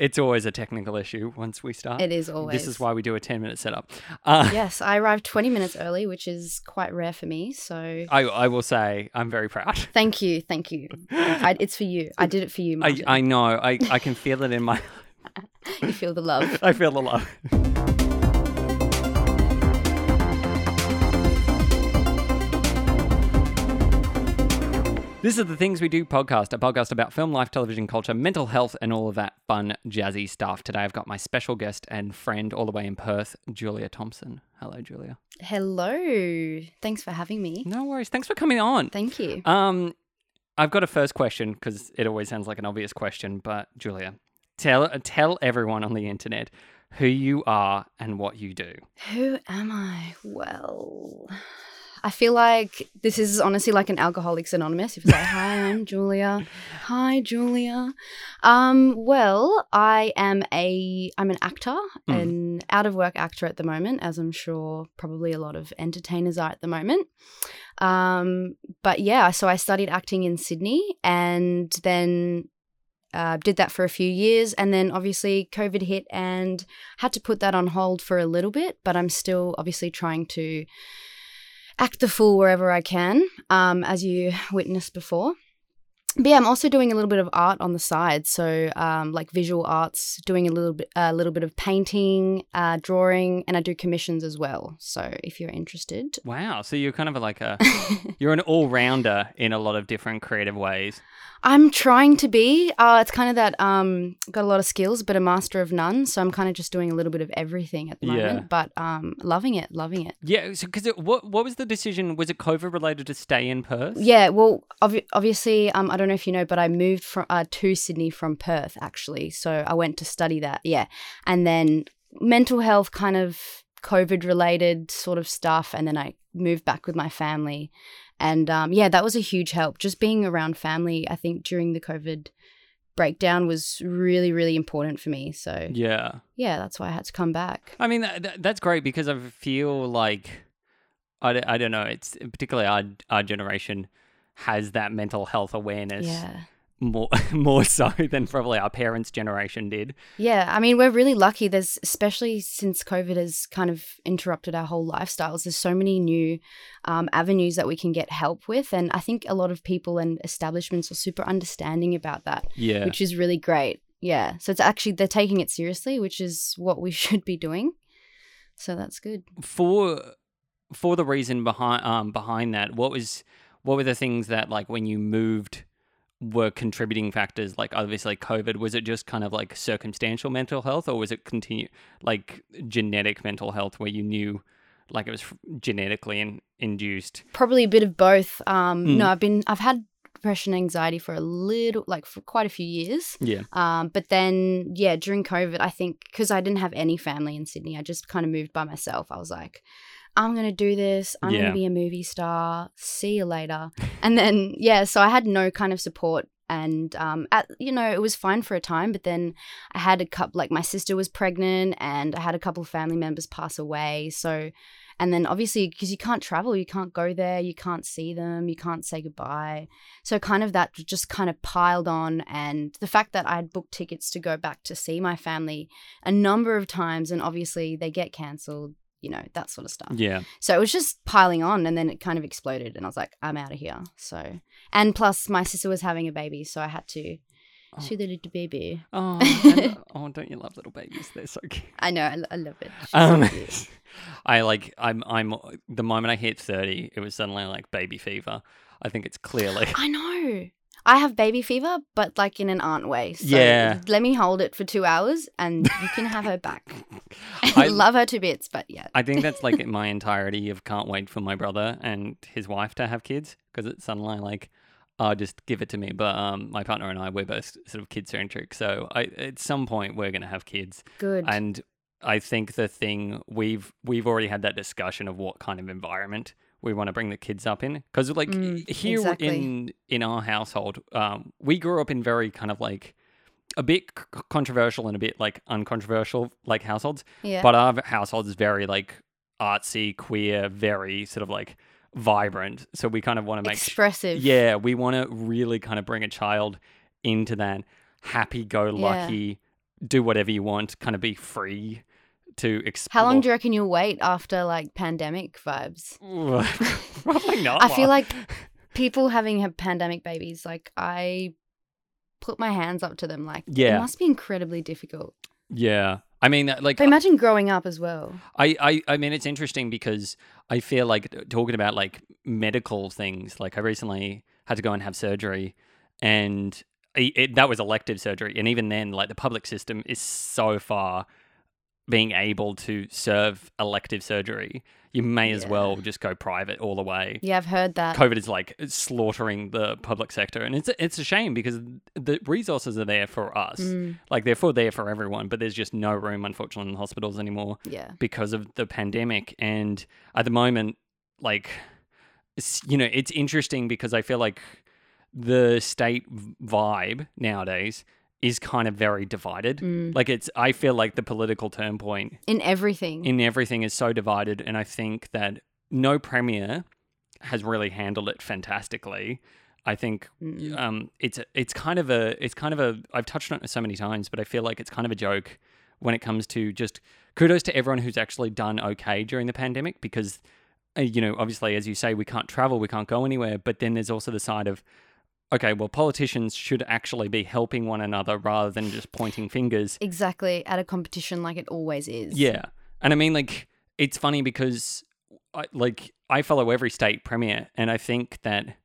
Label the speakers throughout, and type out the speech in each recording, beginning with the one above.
Speaker 1: it's always a technical issue once we start.
Speaker 2: It is always.
Speaker 1: This is why we do a 10 minute setup. Uh,
Speaker 2: yes, I arrived 20 minutes early, which is quite rare for me. So
Speaker 1: I, I will say I'm very proud.
Speaker 2: thank you, thank you. I, it's for you. I did it for you,
Speaker 1: I. I know. I, I can feel it in my.
Speaker 2: you feel the love.
Speaker 1: I feel the love. This is the Things We Do podcast, a podcast about film, life, television, culture, mental health, and all of that fun, jazzy stuff. Today I've got my special guest and friend all the way in Perth, Julia Thompson. Hello, Julia.
Speaker 2: Hello. Thanks for having me.
Speaker 1: No worries. Thanks for coming on.
Speaker 2: Thank you.
Speaker 1: Um, I've got a first question because it always sounds like an obvious question, but Julia, tell tell everyone on the internet who you are and what you do.
Speaker 2: Who am I? Well, I feel like this is honestly like an Alcoholics Anonymous. If it's like, hi, I'm Julia. Hi, Julia. Um, well, I am a I'm an actor,
Speaker 1: Mm.
Speaker 2: an out of work actor at the moment, as I'm sure probably a lot of entertainers are at the moment. Um, but yeah, so I studied acting in Sydney and then uh, did that for a few years and then obviously covid hit and had to put that on hold for a little bit but i'm still obviously trying to act the fool wherever i can um, as you witnessed before but yeah i'm also doing a little bit of art on the side so um, like visual arts doing a little bit a little bit of painting uh, drawing and i do commissions as well so if you're interested
Speaker 1: Wow. So you're kind of like a you're an all rounder in a lot of different creative ways.
Speaker 2: I'm trying to be. Uh, it's kind of that um, got a lot of skills, but a master of none. So I'm kind of just doing a little bit of everything at the
Speaker 1: Yeah.
Speaker 2: moment. But um, loving it, loving it.
Speaker 1: Yeah. So because what what was the decision? Was it COVID related to stay in Perth?
Speaker 2: Yeah. Well, obvi- obviously, um, I don't know if you know, but I moved from uh, to Sydney from Perth actually. So I went to study that. Yeah, and then mental health kind of COVID related sort of stuff, and then I moved back with my family. And um, yeah, that was a huge help. Just being around family, I think during the COVID breakdown was really, really important for me. So
Speaker 1: Yeah.
Speaker 2: yeah, that's why I had to come back.
Speaker 1: I mean, that, that- that's great because I feel like, I, d- I don't know, it's particularly our, our generation has that mental health awareness
Speaker 2: Yeah.
Speaker 1: More more so than probably our parents' generation did.
Speaker 2: Yeah, I mean, we're really lucky. There's, especially since COVID has kind of interrupted our whole lifestyles, there's so many new um, avenues that we can get help with. And I think a lot of people and establishments are super understanding about that,
Speaker 1: Yeah.
Speaker 2: which is really great. Yeah. So it's actually, they're taking it seriously, which is what we should be doing. So that's good.
Speaker 1: for for the reason behind um behind that, what was what were the things that like when you moved were contributing factors like obviously COVID was it just kind of like circumstantial mental health or was it continue like genetic mental health where you knew like it was genetically in, induced
Speaker 2: Probably a bit of both. Um,
Speaker 1: Mm.
Speaker 2: No, I've been, I've had depression, anxiety for a little, like for quite a few years.
Speaker 1: yeah
Speaker 2: Um, but then, yeah, during COVID, I think because I didn't have any family in Sydney, I just kind of moved by myself. I was like, I'm going to do this. I'm going to be a movie star. See you later. and then, yeah, so I had no kind of support. And, um, at, you know, it was fine for a time, but then I had a couple, like my sister was pregnant and I had a couple of family members pass away. So, and then obviously, because you can't travel, you can't go there, you can't see them, you can't say goodbye. So kind of that just kind of piled on and the fact that I had booked tickets to go back to see my family a number of times and obviously they get cancelled, you know, that sort of stuff.
Speaker 1: yeah
Speaker 2: So it was just piling on and then it kind of exploded and I was like, I'm out of here. So and plus my sister was having a baby, so I had to
Speaker 1: Oh.
Speaker 2: see the little baby.
Speaker 1: oh and- oh don't you love little babies they're so cute
Speaker 2: I know, I, I love it. She's so
Speaker 1: Um,
Speaker 2: cute.
Speaker 1: I like I'm I'm the moment I hit 30 it was suddenly like baby fever I think it's clearly
Speaker 2: I know. I have baby fever, but like in an aunt way. So
Speaker 1: Yeah.
Speaker 2: let me hold it for two hours and you can have her back.
Speaker 1: I-
Speaker 2: love her to bits, but yeah.
Speaker 1: I think that's like my entirety of can't wait for my brother and his wife to have kids because it's suddenly like, oh, just give it to me. But um, my partner and I, we're both sort of kid centric. So I, at some point, we're going to have kids.
Speaker 2: Good.
Speaker 1: And I think the thing we've we've already had that discussion of what kind of environment we want to bring the kids up in because like
Speaker 2: Mm,
Speaker 1: here
Speaker 2: exactly.
Speaker 1: in in our household um, we grew up in very kind of like a bit c- controversial and a bit like uncontroversial like households
Speaker 2: yeah.
Speaker 1: but our household is very like artsy, queer, very sort of like vibrant. So we kind of want to make sh-
Speaker 2: Expressive.
Speaker 1: yeah, we want to really kind of bring a child into that happy-go-lucky, do whatever you want, kind of be free to explore.
Speaker 2: How long do you reckon you'll wait after like pandemic vibes?
Speaker 1: Probably not.
Speaker 2: I feel like people having had pandemic babies, like I put my hands up to them. Like,
Speaker 1: Yeah.
Speaker 2: it must be incredibly difficult.
Speaker 1: yeah. I mean, uh, like
Speaker 2: But uh, imagine growing up as well.
Speaker 1: I, I, I mean, it's interesting because I feel like uh, talking about like medical things. Like I recently had to go and have surgery, and it, it, that was elective surgery. And even then, like the public system is so far being able to serve elective surgery. You may as
Speaker 2: Yeah.
Speaker 1: well just go private all the way.
Speaker 2: Yeah, I've heard that.
Speaker 1: COVID is like slaughtering the public sector, and it's it's a shame because the resources are there for us,
Speaker 2: Mm,
Speaker 1: like they're for there for everyone, but there's just no room, unfortunately, in hospitals anymore
Speaker 2: yeah.
Speaker 1: because of the pandemic. And at the moment, like, you know, it's interesting because I feel like the state vibe nowadays is kind of very divided.
Speaker 2: Mm.
Speaker 1: Like, it's, I feel like the political turn point
Speaker 2: In everything.
Speaker 1: in everything is so divided. And I think that no premier has really handled it fantastically. I think
Speaker 2: Mm.
Speaker 1: um, it's it's kind of a it's kind of a I've touched on it so many times, but I feel like it's kind of a joke when it comes to just kudos to everyone who's actually done okay during the pandemic because uh, you know obviously as you say we can't travel, we can't go anywhere, but then there's also the side of okay, well politicians should actually be helping one another rather than just pointing fingers.
Speaker 2: Exactly. At a competition like it always is.
Speaker 1: Yeah. And I mean, like, it's funny because, I, like, I follow every state premier, and I think that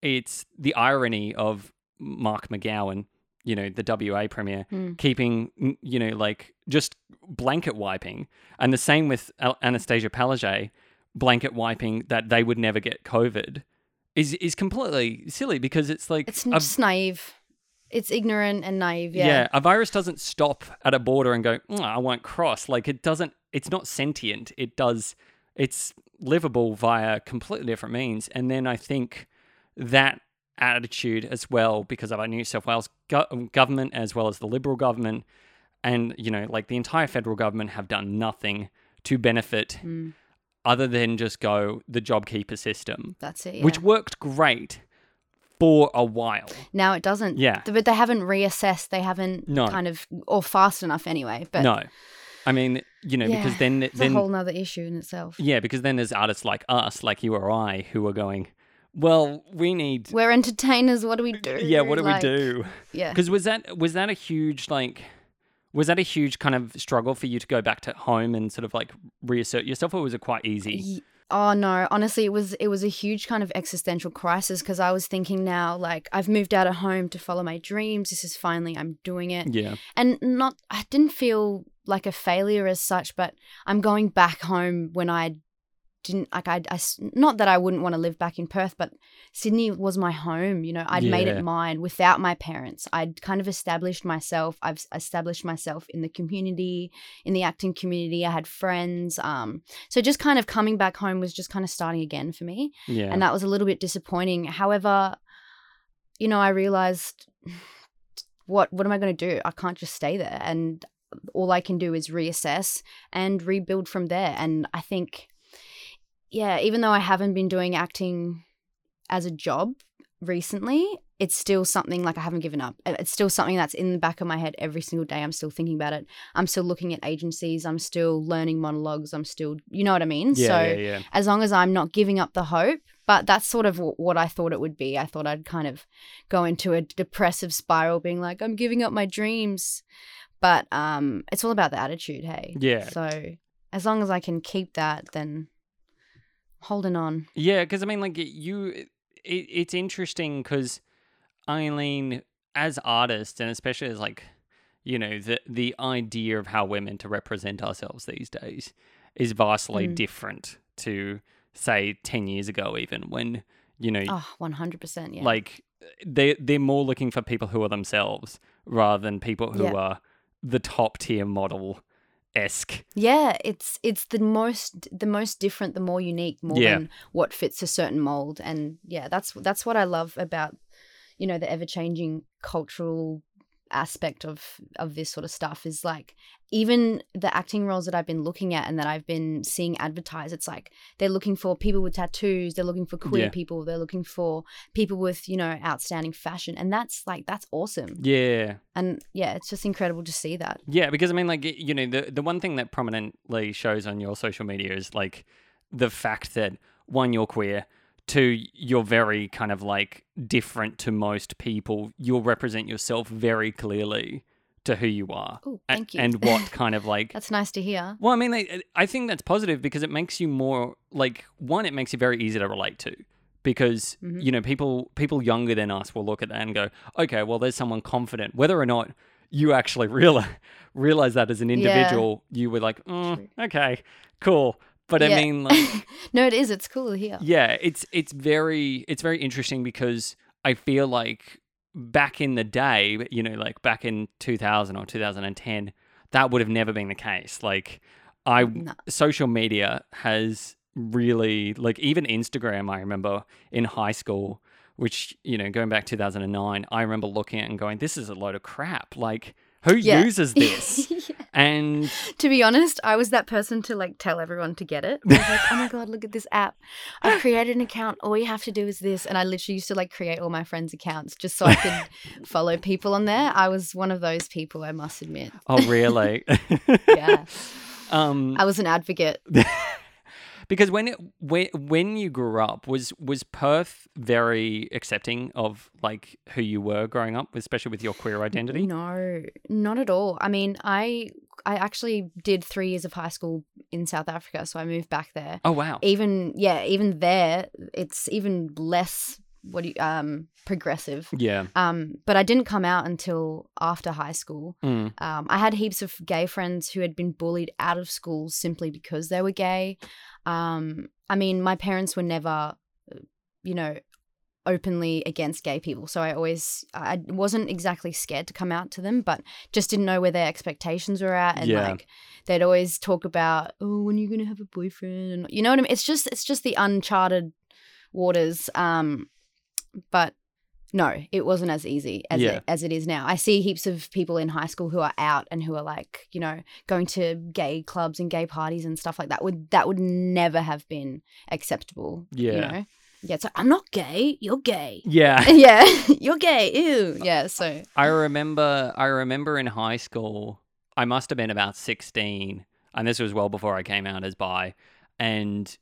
Speaker 1: it's the irony of Mark McGowan, you know, the WA premier,
Speaker 2: Mm.
Speaker 1: keeping, you know, like, just blanket wiping. And the same with Annastacia Palaszczuk, blanket wiping that they would never get COVID. Is, is completely silly because it's like
Speaker 2: It's just naive. It's ignorant and naive.
Speaker 1: yeah.
Speaker 2: Yeah.
Speaker 1: a virus doesn't stop at a border and go, "Mm, I won't cross. Like it doesn't, it's not sentient. It does, it's livable via completely different means. And then I think that attitude as well, because of our New South Wales go- government as well as the Liberal government, and, you know, like the entire federal government have done nothing to benefit
Speaker 2: Mm,
Speaker 1: other than just go the JobKeeper system,
Speaker 2: that's it.
Speaker 1: which worked great for a while.
Speaker 2: now it doesn't.
Speaker 1: Yeah.
Speaker 2: But they haven't reassessed. They haven't
Speaker 1: No.
Speaker 2: kind of, or fast enough anyway. But
Speaker 1: no. I mean, you know, because then
Speaker 2: it's
Speaker 1: then
Speaker 2: a whole nother issue in itself.
Speaker 1: yeah, because then there's artists like us, like you or I, who are going, well, we need
Speaker 2: We're entertainers. What do we do?
Speaker 1: yeah, what do
Speaker 2: Like,
Speaker 1: we do?
Speaker 2: Yeah.
Speaker 1: Because was that was that a huge like was that a huge kind of struggle for you to go back to home and sort of like reassert yourself, or was it quite easy?
Speaker 2: Oh no, honestly it was it was a huge kind of existential crisis because I was thinking now like I've moved out of home to follow my dreams. This is finally I'm doing it.
Speaker 1: Yeah,
Speaker 2: And not I didn't feel like a failure as such, but I'm going back home when I didn't like I, I s- not that I wouldn't want to live back in Perth, but Sydney was my home, you know. I'd made it mine without my parents. I'd kind of established myself. I've established myself in the community, in the acting community. I had friends. Um so just kind of coming back home was just kind of starting again for me.
Speaker 1: yeah,
Speaker 2: And that was a little bit disappointing. However, you know, I realized what what am I going to do? I can't just stay there and all I can do is reassess and rebuild from there. And I think yeah, even though I haven't been doing acting as a job recently, it's still something like I haven't given up. It's still something that's in the back of my head every single day. I'm still thinking about it. I'm still looking at agencies. I'm still learning monologues. I'm still, you know what I mean?
Speaker 1: yeah,
Speaker 2: so
Speaker 1: yeah, yeah.
Speaker 2: as long as I'm not giving up the hope. But that's sort of wh- what I thought it would be. I thought I'd kind of go into a depressive spiral, being like, I'm giving up my dreams. But um, it's all about the attitude, hey?
Speaker 1: Yeah.
Speaker 2: So as long as I can keep that, then holding on.
Speaker 1: Yeah, because I mean, like you, it, it's interesting because Eileen, as artists, and especially as like, you know, the the idea of how we're meant to represent ourselves these days is vastly
Speaker 2: Mm.
Speaker 1: different to say ten years ago, even when you know,
Speaker 2: Oh, 100%. Yeah.
Speaker 1: like they they're more looking for people who are themselves rather than people who
Speaker 2: Yeah.
Speaker 1: are the top tier model esque.
Speaker 2: Yeah, it's it's the most the most different, the more unique, more
Speaker 1: Yeah.
Speaker 2: than what fits a certain mold. And yeah, that's that's what I love about you know the ever changing cultural aspect of of this sort of stuff is like even the acting roles that I've been looking at and that I've been seeing advertised, it's like they're looking for people with tattoos, they're looking for queer
Speaker 1: Yeah.
Speaker 2: people, they're looking for people with, you know, outstanding fashion. And that's like that's awesome.
Speaker 1: Yeah.
Speaker 2: And yeah, it's just incredible to see that.
Speaker 1: Yeah, because I mean, like you know, the the one thing that prominently shows on your social media is like the fact that one, you're queer. Two, you're very kind of like different to most people. You'll represent yourself very clearly to who you are.
Speaker 2: Oh, thank you.
Speaker 1: And what kind of like
Speaker 2: That's nice to hear.
Speaker 1: Well, I mean, I, I think that's positive because it makes you more like one. It makes you very easy to relate to because
Speaker 2: Mhm.
Speaker 1: you know people people younger than us will look at that and go, okay, well, there's someone confident. Whether or not you actually realize realize that as an
Speaker 2: Yeah.
Speaker 1: individual, you were like, mm, okay, cool. But I mean, like,
Speaker 2: no, it is. It's cool here.
Speaker 1: yeah, it's it's very it's very interesting because I feel like back in the day, you know, like back in 2000 or 2010, that would have never been the case. Like I
Speaker 2: No.
Speaker 1: social media has really like even Instagram I remember in high school which you know going back 2009 I remember looking at and going this is a load of crap like who
Speaker 2: Yeah.
Speaker 1: uses this
Speaker 2: Yeah.
Speaker 1: and
Speaker 2: To be honest, I was that person to like tell everyone to get it. I was like, oh my god, look at this app. I created an account. All you have to do is this. And I literally used to like create all my friends' accounts just so I could follow people on there. I was one of those people, I must admit.
Speaker 1: oh really
Speaker 2: Yeah.
Speaker 1: um
Speaker 2: I was an advocate.
Speaker 1: Because when it when when you grew up was was Perth very accepting of like who you were growing up especially with your queer identity
Speaker 2: No, not at all. I mean, I I actually did three years of high school in South Africa, so I moved back there.
Speaker 1: oh wow
Speaker 2: Even yeah, even there, it's even less what do you um progressive.
Speaker 1: yeah
Speaker 2: Um, but I didn't come out until after high school.
Speaker 1: Mm.
Speaker 2: Um, I had heaps of gay friends who had been bullied out of school simply because they were gay. Um, I mean, my parents were never, uh, you know, openly against gay people, so I always I wasn't exactly scared to come out to them, but just didn't know where their expectations were at, and
Speaker 1: Yeah.
Speaker 2: like they'd always talk about, oh, when you're gonna have a boyfriend, and you know what I mean. It's just it's just the uncharted waters. Um, but no, it wasn't as easy as
Speaker 1: Yeah.
Speaker 2: it, as it is now. I see heaps of people in high school who are out and who are like, you know, going to gay clubs and gay parties and stuff like that. Would that would never have been acceptable? You
Speaker 1: Yeah.
Speaker 2: know? Yeah, it's like I'm not gay. You're gay.
Speaker 1: yeah
Speaker 2: yeah, you're gay. Ew. Yeah. So
Speaker 1: I remember I remember in high school, I must have been about 16, and this was well before I came out as bi. And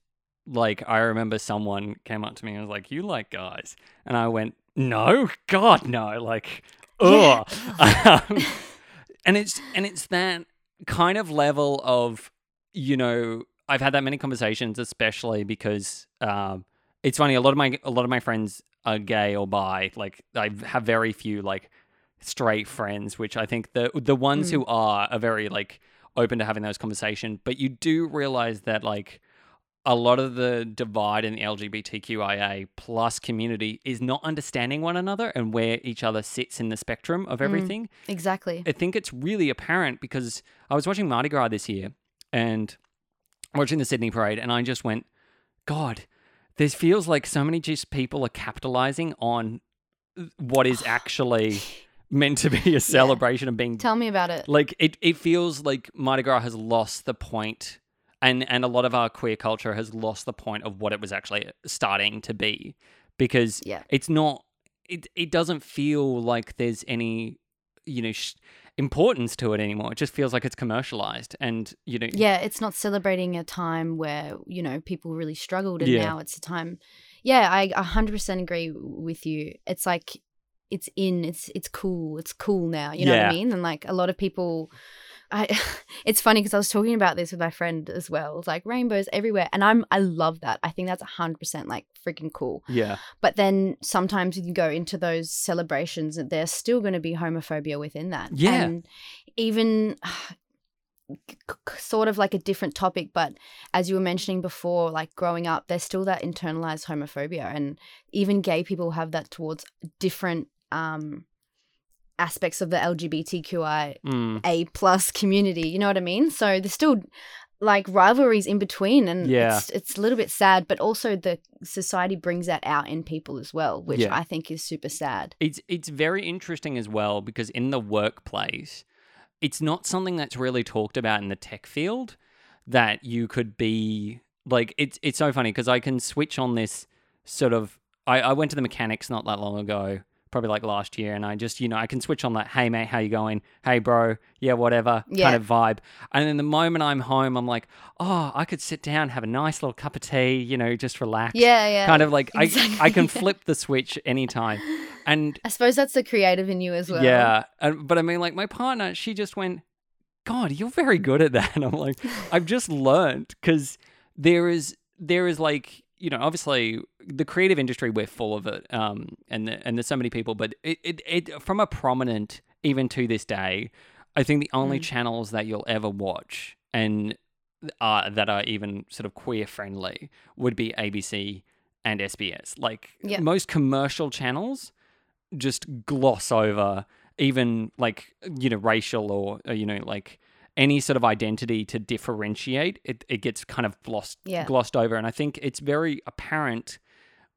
Speaker 1: like I remember someone came up to me and was like, You like guys? And I went, No, God no. Like, ugh. um, and it's and it's that kind of level of, you know, I've had that many conversations, especially because um it's funny, a lot of my a lot of my friends are gay or bi. Like I have very few like straight friends, which I think the the ones
Speaker 2: Mm.
Speaker 1: who are are very like open to having those conversations. But you do realize that like a lot of the divide in the LGBTQIA plus community is not understanding one another and where each other sits in the spectrum of mm, everything.
Speaker 2: exactly.
Speaker 1: I think it's really apparent because I was watching Mardi Gras this year and watching the Sydney Parade, and I just went, God, this feels like so many just people are capitalizing on what is actually meant to be a celebration of being
Speaker 2: Tell me about it.
Speaker 1: like it, it feels like Mardi Gras has lost the point and and a lot of our queer culture has lost the point of what it was actually starting to be because
Speaker 2: Yeah.
Speaker 1: it's not it it doesn't feel like there's any you know sh- importance to it anymore. It just feels like it's commercialized and you know
Speaker 2: yeah it's not celebrating a time where you know people really struggled and
Speaker 1: Yeah.
Speaker 2: now it's a time. Yeah i 100% agree with you. It's like it's in it's it's cool it's cool now you know what i mean? And like a lot of people I, it's funny because I was talking about this with my friend as well. It's like rainbows everywhere, and I'm I love that. I think that's hundred percent like freaking cool.
Speaker 1: yeah
Speaker 2: But then sometimes you go into those celebrations, and there's still going to be homophobia within that.
Speaker 1: Yeah.
Speaker 2: And even sort of like a different topic, but as you were mentioning before, like growing up, there's still that internalized homophobia, and even gay people have that towards different um, aspects of the LGBTQI
Speaker 1: mm,
Speaker 2: a plus community. You know what I mean? So there's still like rivalries in between and
Speaker 1: Yeah.
Speaker 2: it's it's a little bit sad but also the society brings that out in people as well which
Speaker 1: Yeah.
Speaker 2: i think is super sad
Speaker 1: It's it's very interesting as well because in the workplace, it's not something that's really talked about in the tech field that you could be like it's it's so funny because I can switch on this sort of I, I went to the mechanics not that long ago, probably like last year, and I just, you know, I can switch on that, hey mate, how you going? Hey bro, yeah, whatever
Speaker 2: Yeah.
Speaker 1: kind of vibe. And then the moment I'm home, I'm like, oh, I could sit down, have a nice little cup of tea, you know, just relax.
Speaker 2: yeah yeah
Speaker 1: Kind of like I, I
Speaker 2: exactly.
Speaker 1: can flip the switch anytime. And
Speaker 2: i suppose that's the creative in you as well
Speaker 1: yeah, and, but I mean, like my partner, she just went, "God, you're very good at that." And I'm like, I've just learned because there is there is like you know obviously the creative industry we're full of it, um, and the, and there's so many people, but it, it it from a prominent even to this day, I think the only
Speaker 2: Mm.
Speaker 1: channels that you'll ever watch and uh, that are even sort of queer friendly would be ABC and SBS. Like
Speaker 2: Yeah.
Speaker 1: most commercial channels just gloss over even like you know racial or, or you know like any sort of identity to differentiate it, it gets kind of glossed
Speaker 2: Yeah.
Speaker 1: glossed over. And i think it's very apparent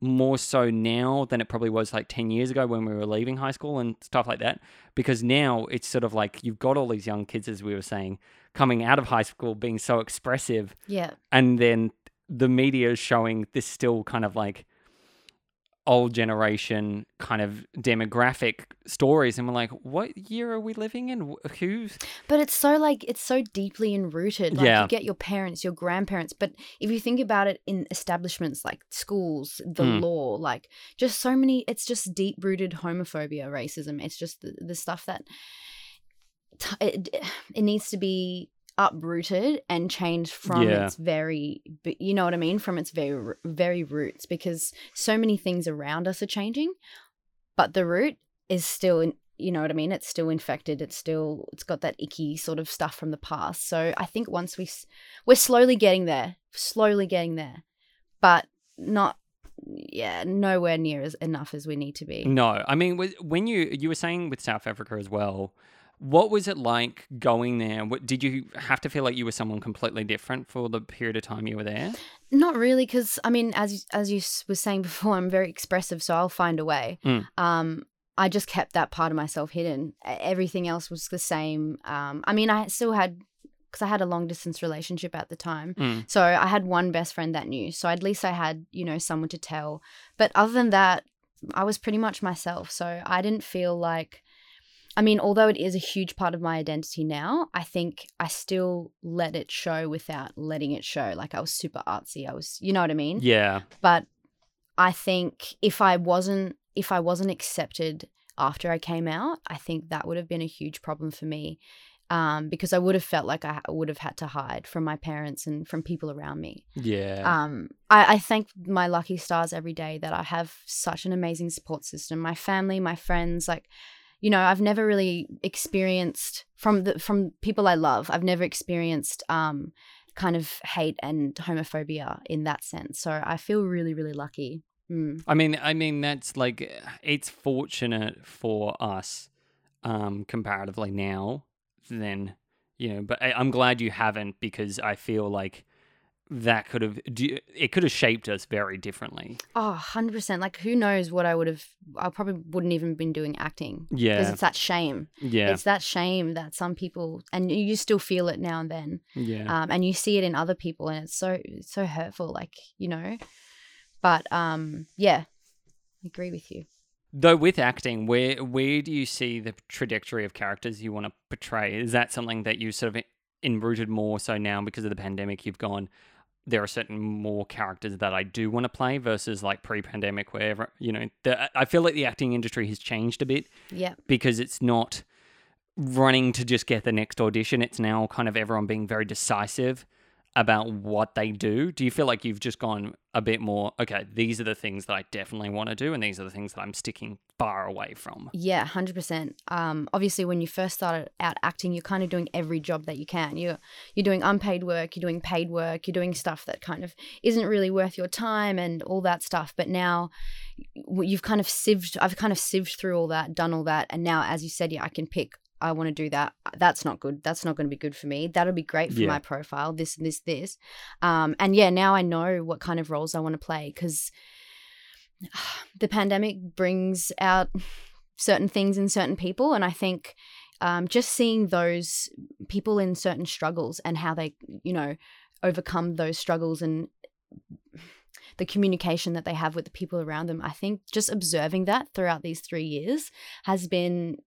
Speaker 1: more so now than it probably was like 10 years ago when we were leaving high school and stuff like that because now it's sort of like you've got all these young kids as we were saying coming out of high school being so expressive.
Speaker 2: Yeah.
Speaker 1: And then the media is showing this still kind of like old generation kind of demographic stories and we're like what year are we living in who's
Speaker 2: But it's so like it's so deeply enrooted. Like
Speaker 1: Yeah.
Speaker 2: you get your parents, your grandparents, but if you think about it in establishments like schools, the
Speaker 1: Mm.
Speaker 2: law, like just so many it's just deep rooted homophobia, racism. It's just the, the stuff that t- it, it needs to be uprooted and changed from
Speaker 1: Yeah.
Speaker 2: its very you know what I mean from its very very roots because so many things around us are changing but the root is still in you know what I mean? It's still infected. It's still it's got that icky sort of stuff from the past. So I think once we we're slowly getting there, slowly getting there, but not yeah, nowhere near as enough as we need to be.
Speaker 1: no i mean when you you were saying with south africa as well what was it like going there what, did you have to feel like you were someone completely different for the period of time you were there
Speaker 2: Not really, because I mean, as you- as you was saying before, I'm very expressive, so I'll find a way.
Speaker 1: Mm.
Speaker 2: Um, I just kept that part of myself hidden. Everything else was the same. Um, I mean, I still had because I had a long distance relationship at the time.
Speaker 1: Mm.
Speaker 2: So I had one best friend that knew. So at least I had, you know, someone to tell. But other than that, I was pretty much myself. So I didn't feel like I mean, although it is a huge part of my identity now, I think I still let it show without letting it show. Like I was super artsy. I was, you know what I mean?
Speaker 1: yeah
Speaker 2: But I think if I wasn't if I wasn't accepted after I came out, I think that would have been a huge problem for me. Um, because I would have felt like I would have had to hide from my parents and from people around me.
Speaker 1: yeah
Speaker 2: Um, I, I thank my lucky stars every day that I have such an amazing support system. My family, my friends, like, you know, I've never really experienced from the from people I love. I've never experienced um, kind of hate and homophobia in that sense. So I feel really, really lucky. Mm.
Speaker 1: I mean, I mean that's like it's fortunate for us, um, comparatively now than you know. But I, I'm glad you haven't because I feel like that could have it could have shaped us very differently.
Speaker 2: Oh, 100%. Like, who knows what I would have, I probably wouldn't even been doing acting.
Speaker 1: yeah Because
Speaker 2: it's that shame.
Speaker 1: yeah,
Speaker 2: It's that shame that some people, and you still feel it now and then.
Speaker 1: yeah.
Speaker 2: um, and you see it in other people and it's so it's so hurtful like you know but um yeah I agree with you
Speaker 1: Though with acting, where where do you see the trajectory of characters you want to portray? Is that something that you sort of enrooted more so now because of the pandemic? You've gone. There are certain more characters that I do want to play versus like pre-pandemic, wherever you know. The, I feel like the acting industry has changed a bit
Speaker 2: yeah
Speaker 1: because it's not running to just get the next audition. It's now kind of everyone being very decisive about what they do. Do you feel like you've just gone a bit more, okay, these are the things that I definitely want to do, and these are the things that I'm sticking far away from?
Speaker 2: yeah 100% um obviously when you first started out acting you're kind of doing every job that you can you're you're doing unpaid work you're doing paid work you're doing stuff that kind of isn't really worth your time and all that stuff but now you've kind of sieved i've kind of sieved through all that done all that and now as you said yeah i can pick I want to do that. That's not good. That's not going to be good for me. That'll be great for
Speaker 1: Yeah.
Speaker 2: my profile. This, this, this. Um, and yeah, now I know what kind of roles I want to play because the pandemic brings out certain things in certain people, and I think um, just seeing those people in certain struggles and how they, you know, overcome those struggles and the communication that they have with the people around them. I think just observing that throughout these three years has been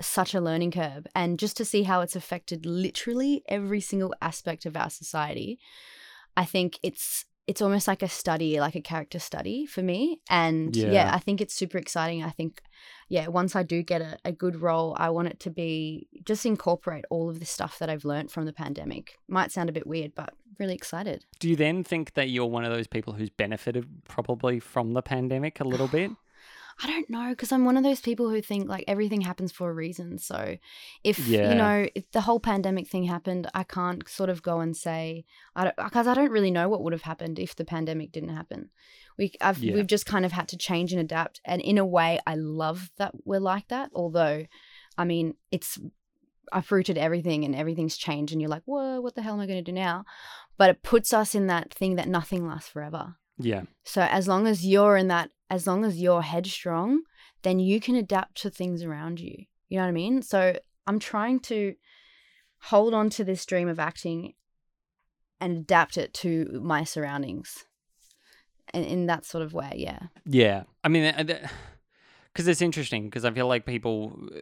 Speaker 2: such a learning curve. And just to see how it's affected literally every single aspect of our society, I think it's it's almost like a study, like a character study for me. And yeah,
Speaker 1: Yeah.
Speaker 2: I think it's super exciting. I think, yeah, once I do get a, a good role, I want it to be just incorporate all of the stuff that I've learned from the pandemic. Might sound a bit weird, but really excited.
Speaker 1: Do you then think that you're one of those people who's benefited probably from the pandemic a little bit?
Speaker 2: I don't know because I'm one of those people who think like everything happens for a reason. So if
Speaker 1: Yeah.
Speaker 2: you know if the whole pandemic thing happened, I can't sort of go and say I don't because I don't really know what would have happened if the pandemic didn't happen. We I've
Speaker 1: Yeah.
Speaker 2: we've just kind of had to change and adapt, and in a way, I love that we're like that. Although, I mean, it's uprooted everything and everything's changed, and you're like, whoa, what the hell am I going to do now? But it puts us in that thing that nothing lasts forever.
Speaker 1: Yeah.
Speaker 2: So as long as you're in that, as long as you're headstrong, then you can adapt to things around you. You know what I mean? So I'm trying to hold on to this dream of acting and adapt it to my surroundings. In, in that sort of way, yeah.
Speaker 1: Yeah. I mean, because it's interesting because I feel like people, uh,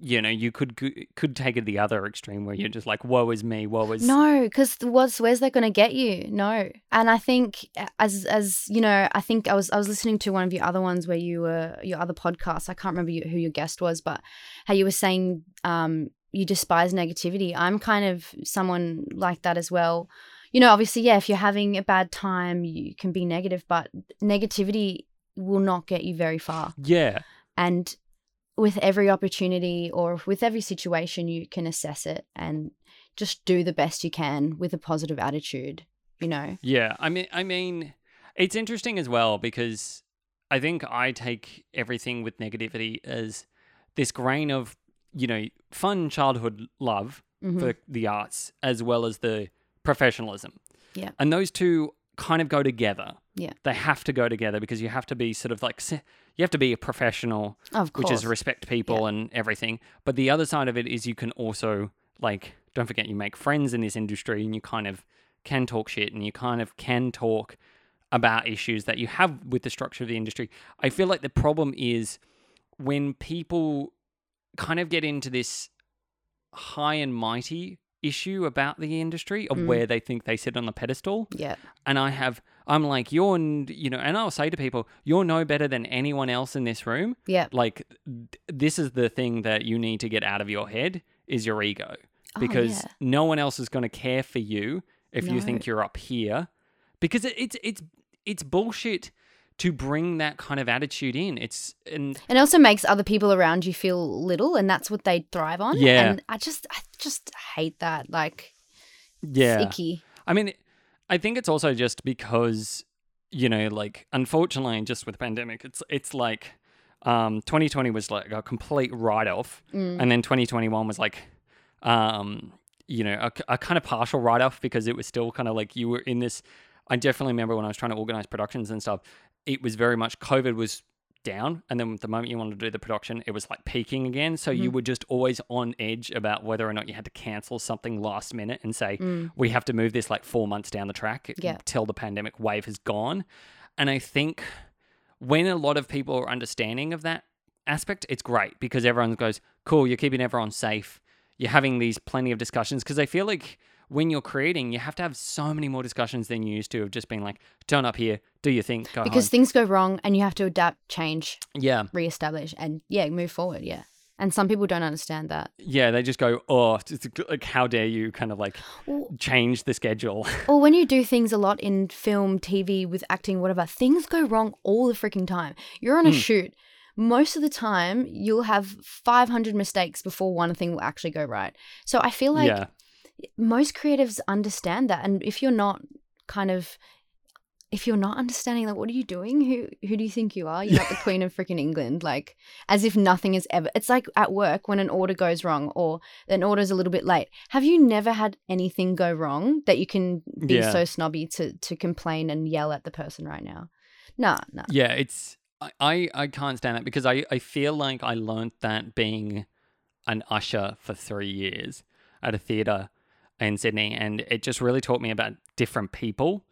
Speaker 1: you know, you could could take it the other extreme where you're just like, woe is me, woe is.
Speaker 2: No, because what's where's that going to get you? No, and I think as as you know, I think I was I was listening to one of your other ones where you were your other podcasts. I can't remember you, who your guest was, but how you were saying um, you despise negativity. I'm kind of someone like that as well. You know, obviously, yeah, if you're having a bad time, you can be negative, but negativity will not get you very far.
Speaker 1: Yeah.
Speaker 2: And with every opportunity or with every situation, you can assess it and just do the best you can with a positive attitude, you know?
Speaker 1: Yeah, I mean, I mean, it's interesting as well because I think I take everything with negativity as this grain of, you know, fun childhood love
Speaker 2: Mhm.
Speaker 1: for the arts as well as the professionalism.
Speaker 2: Yeah.
Speaker 1: and those two kind of go together.
Speaker 2: Yeah.
Speaker 1: they have to go together because you have to be sort of like you have to be a professional, which is respect people and everything. But the other side of it is you can also like don't forget you make friends in this industry and you kind of can talk shit and you kind of can talk about issues that you have with the structure of the industry. I feel like the problem is when people kind of get into this high and mighty issue about the industry of
Speaker 2: Mm.
Speaker 1: where they think they sit on the pedestal
Speaker 2: yeah.
Speaker 1: and I have I'm like you're you know and I'll say to people you're no better than anyone else in this room
Speaker 2: Yeah.
Speaker 1: like th- this is the thing that you need to get out of your head is your ego
Speaker 2: Oh,
Speaker 1: because
Speaker 2: yeah.
Speaker 1: no one else is going to care for you if you think you're up here because it, it's it's it's bullshit to bring that kind of attitude in it's and
Speaker 2: And it also makes other people around you feel little, and that's what they thrive on.
Speaker 1: Yeah.
Speaker 2: And I just, I just hate that. Like,
Speaker 1: yeah
Speaker 2: icky.
Speaker 1: I mean, I think it's also just because you know, like unfortunately, just with the pandemic, it's it's like um, 2020 was like a complete write off,
Speaker 2: Mm.
Speaker 1: and then 2021 was like, um, you know, a, a kind of partial write off because it was still kind of like you were in this. I definitely remember when I was trying to organize productions and stuff. It was very much COVID was down, and then the moment you wanted to do the production, it was like peaking again. So you
Speaker 2: Mhm.
Speaker 1: were just always on edge about whether or not you had to cancel something last minute and say
Speaker 2: Mm.
Speaker 1: we have to move this like four months down the track
Speaker 2: Yeah.
Speaker 1: till the pandemic wave has gone. And I think when a lot of people are understanding of that aspect, it's great because everyone goes, cool, you're keeping everyone safe. You're having these plenty of discussions because I feel like when you're creating, you have to have so many more discussions than you used to of just being like, turn up here, do your thing, go
Speaker 2: Because
Speaker 1: home.
Speaker 2: things go wrong, and you have to adapt, change,
Speaker 1: yeah.
Speaker 2: reestablish, and yeah, move forward. Yeah. And some people don't understand that.
Speaker 1: Yeah. They just go, oh, it's like, how dare you kind of like change the schedule.
Speaker 2: Or when you do things a lot in film, TV, with acting, whatever, things go wrong all the freaking time. You're on a
Speaker 1: Mm.
Speaker 2: shoot. Most of the time, you'll have 500 mistakes before one thing will actually go right. So I feel like
Speaker 1: yeah.
Speaker 2: Most creatives understand that. And if you're not kind of, if you're not understanding, like, what are you doing? Who who do you think you are? You're not the Queen of freaking England. Like, as if nothing is ever. It's like at work when an order goes wrong or an order is a little bit late. Have you never had anything go wrong that you can be
Speaker 1: Yeah.
Speaker 2: so snobby to to complain and yell at the person right now? Nah, nah.
Speaker 1: Yeah, it's I, I, can't stand that because I, I feel like I learned that being an usher for three years at a theatre in Sydney and it just really taught me about different people.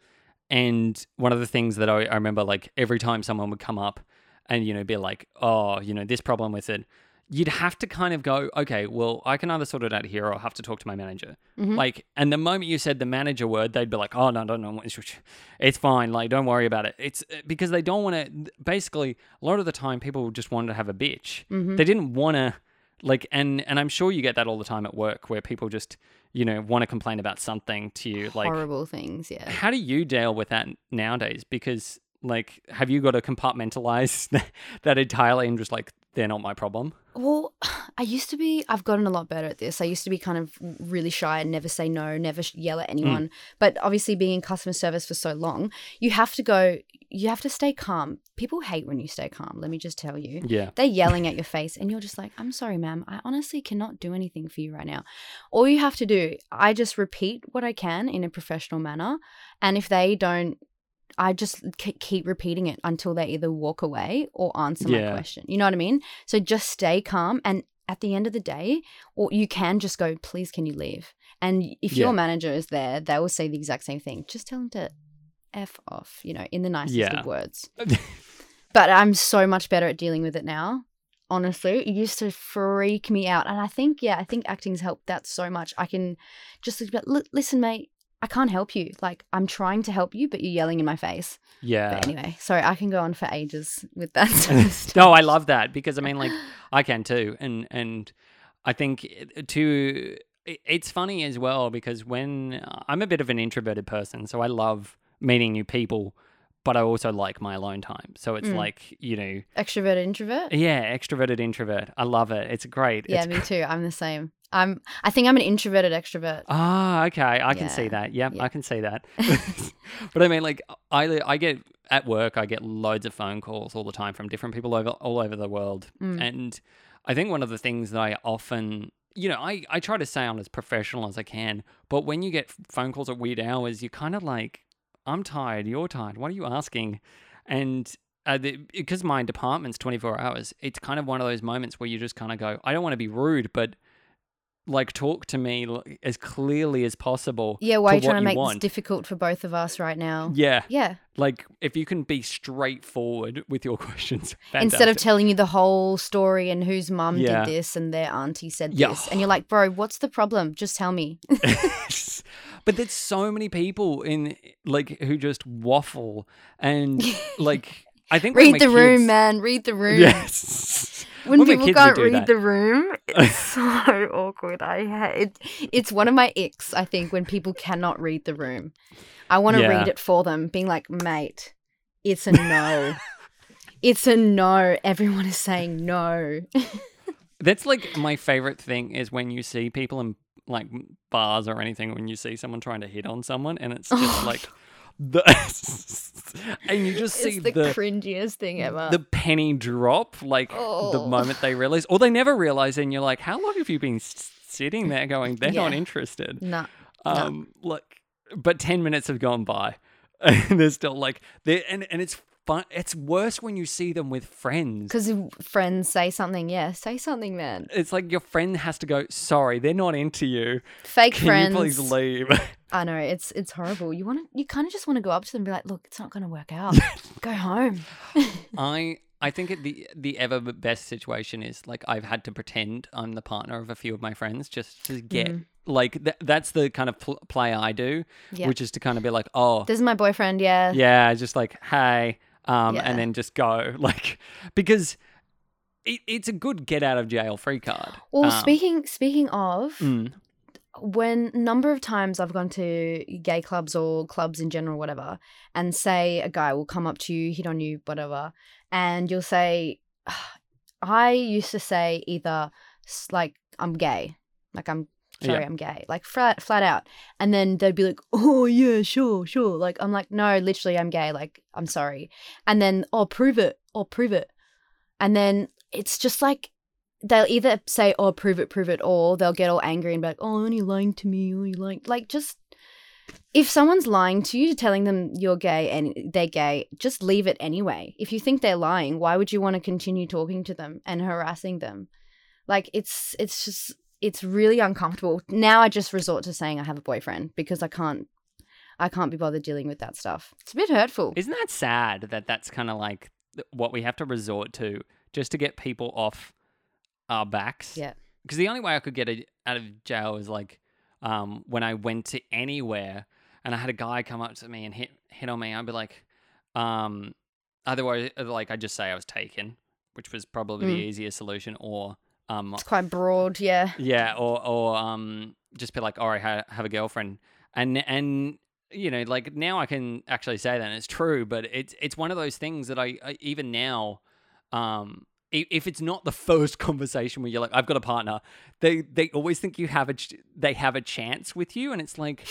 Speaker 1: And one of the things that I, I remember like every time someone would come up and, you know, be like, oh, you know, this problem with it, you'd have to kind of go, okay, well, I can either sort it out here or I'll have to talk to my manager.
Speaker 2: Mhm.
Speaker 1: Like, and the moment you said the manager word, they'd be like, "Oh no, no, no, it's, it's fine. Like, don't worry about it." It's uh, because they don't want to. Basically, a lot of the time, people just wanted to have a bitch.
Speaker 2: Mhm.
Speaker 1: They didn't want to, like, and and I'm sure you get that all the time at work, where people just, you know, want to complain about something to you. Like,
Speaker 2: Horrible things. Yeah.
Speaker 1: how do you deal with that nowadays? Because, like, have you got to compartmentalize that entirely and just like they're not my problem?
Speaker 2: Well, I used to be, I've gotten a lot better at this. I used to be kind of really shy and never say no, never yell at mm. anyone. But obviously, being in customer service for so long, you have to go, you have to stay calm. People hate when you stay calm, let me just tell you.
Speaker 1: Yeah.
Speaker 2: They're yelling at your face, and you're just like, I'm sorry, ma'am. I honestly cannot do anything for you right now. All you have to do, I just repeat what I can in a professional manner. And if they don't, I just keep repeating it until they either walk away or answer my question. You know what I mean? So just stay calm. And at the end of the day, or you can just go, please, can you leave? And if
Speaker 1: Yeah.
Speaker 2: your manager is there, they will say the exact same thing. Just tell them to F off, you know, in the nicest
Speaker 1: Yeah.
Speaker 2: of words. But I'm so much better at dealing with it now. Honestly, it used to freak me out. And I think, yeah, I think acting's helped that so much. I can just listen, mate, I can't help you. Like, I'm trying to help you, but you're yelling in my face.
Speaker 1: yeah.
Speaker 2: But anyway, sorry, I can go on for ages with that sort
Speaker 1: no, I love that because I mean, like, I can too, and and I think it- to it's funny as well because when I'm a bit of an introverted person, so I love meeting new people, but I also like my alone time. So it's
Speaker 2: Mm.
Speaker 1: like you know,
Speaker 2: Extrovert, introvert?
Speaker 1: yeah, extroverted introvert. I love it. It's great.
Speaker 2: Yeah,
Speaker 1: It's
Speaker 2: me too. I'm the same. I'm. I think I'm an introverted extrovert.
Speaker 1: Ah, okay. I can see that. Yep,
Speaker 2: yeah.
Speaker 1: I can see that. but I mean, like, I I get at work, I get loads of phone calls all the time from different people over all over the world,
Speaker 2: Mm.
Speaker 1: and I think one of the things that I often, you know, I I try to sound as professional as I can, but when you get phone calls at weird hours, you're kind of like, I'm tired, you're tired. What are you asking? And uh, the, because my department's 24 hours, it's kind of one of those moments where you just kind of go, I don't want to be rude, but like talk to me as clearly as possible.
Speaker 2: Yeah, why are you trying to make
Speaker 1: want.
Speaker 2: this difficult for both of us right now?
Speaker 1: Yeah,
Speaker 2: Yeah.
Speaker 1: like if you can be straightforward with your questions,
Speaker 2: Instead of telling you the whole story and whose mum
Speaker 1: Yeah.
Speaker 2: did this and their auntie said
Speaker 1: Yeah.
Speaker 2: this, and you're like, bro, what's the problem? Just tell me.
Speaker 1: but there's so many people in like who just waffle and like I think
Speaker 2: read the room, man. Read the room.
Speaker 1: Yes.
Speaker 2: When, people
Speaker 1: kids
Speaker 2: can't read
Speaker 1: that.
Speaker 2: the room, it's so awkward. I hate it. It's one of my icks. I think when people cannot read the room, I want to
Speaker 1: Yeah.
Speaker 2: read it for them, being like, "Mate, it's a no. it's a no. Everyone is saying no."
Speaker 1: That's like my favorite thing is when you see people in like bars or anything when you see someone trying to hit on someone and it's just like the and you just see
Speaker 2: it's the,
Speaker 1: the
Speaker 2: cringiest thing ever.
Speaker 1: the penny drop like the
Speaker 2: Oh.
Speaker 1: moment they realize or they never realize and you're like how long have you been sitting there going they're not
Speaker 2: Yeah.
Speaker 1: interested
Speaker 2: nah.
Speaker 1: um like but 10 minutes have gone by and they're still like they and and it's fun it's worse when you see them with friends
Speaker 2: Because friends say something, yeah, say something, man.
Speaker 1: it's like your friend has to go sorry they're not into you
Speaker 2: Fake
Speaker 1: can
Speaker 2: friends.
Speaker 1: you please leave
Speaker 2: I know it's it's horrible. You want to, you kind of just want to go up to them and be like, "Look, it's not going to work out. go home."
Speaker 1: i i think it, the the ever best situation is like i've had to pretend i'm the partner of a few of my friends just to get
Speaker 2: Mm.
Speaker 1: like th- that's the kind of pl- play i do
Speaker 2: Yeah.
Speaker 1: which is to kind of be like oh
Speaker 2: This is my boyfriend. Yeah.
Speaker 1: yeah just like hey um
Speaker 2: Yeah.
Speaker 1: and then just go like because it, it's a good get out of jail free card
Speaker 2: Well,
Speaker 1: Um,
Speaker 2: speaking speaking of,
Speaker 1: mm,
Speaker 2: when number of times I've gone to gay clubs or clubs in general, whatever, and say a guy will come up to you, hit on you, whatever, and you'll say, I used to say either like I'm gay, like I'm Sorry,
Speaker 1: Yeah.
Speaker 2: I'm gay. Like flat flat out. And then they'd be like, "Oh yeah, sure, sure." Like I'm like, "No, literally I'm gay. Like I'm sorry." And then, "Oh, prove it. Oh, prove it." And then it's just like they'll either say, "Oh, prove it, prove it," or they'll get all angry and be like, "Oh, you're lying to me. You lying." Like just if someone's lying to you, telling them you're gay and they're gay, just leave it anyway. If you think they're lying, why would you want to continue talking to them and harassing them? Like it's it's just it's really uncomfortable. Now I just resort to saying I have a boyfriend because I can't I can't be bothered dealing with that stuff. It's a bit hurtful.
Speaker 1: Isn't that sad that that's kind of like what we have to resort to just to get people off our backs?
Speaker 2: Yeah.
Speaker 1: Because the only way I could get it out of jail is like um, when I went to anywhere and I had a guy come up to me and hit hit on me. I'd be like, um, otherwise, uh, like I just say I was taken, which was probably the
Speaker 2: Mm.
Speaker 1: easiest solution, or um,
Speaker 2: It's quite broad, yeah.
Speaker 1: yeah, or or um, just be like, all right, ha- have a girlfriend, and and you know, like now I can actually say that and it's true, but it's it's one of those things that I, I even now, um, if it's not the first conversation where you're like, I've got a partner, they they always think you have a ch- they have a chance with you, and it's like,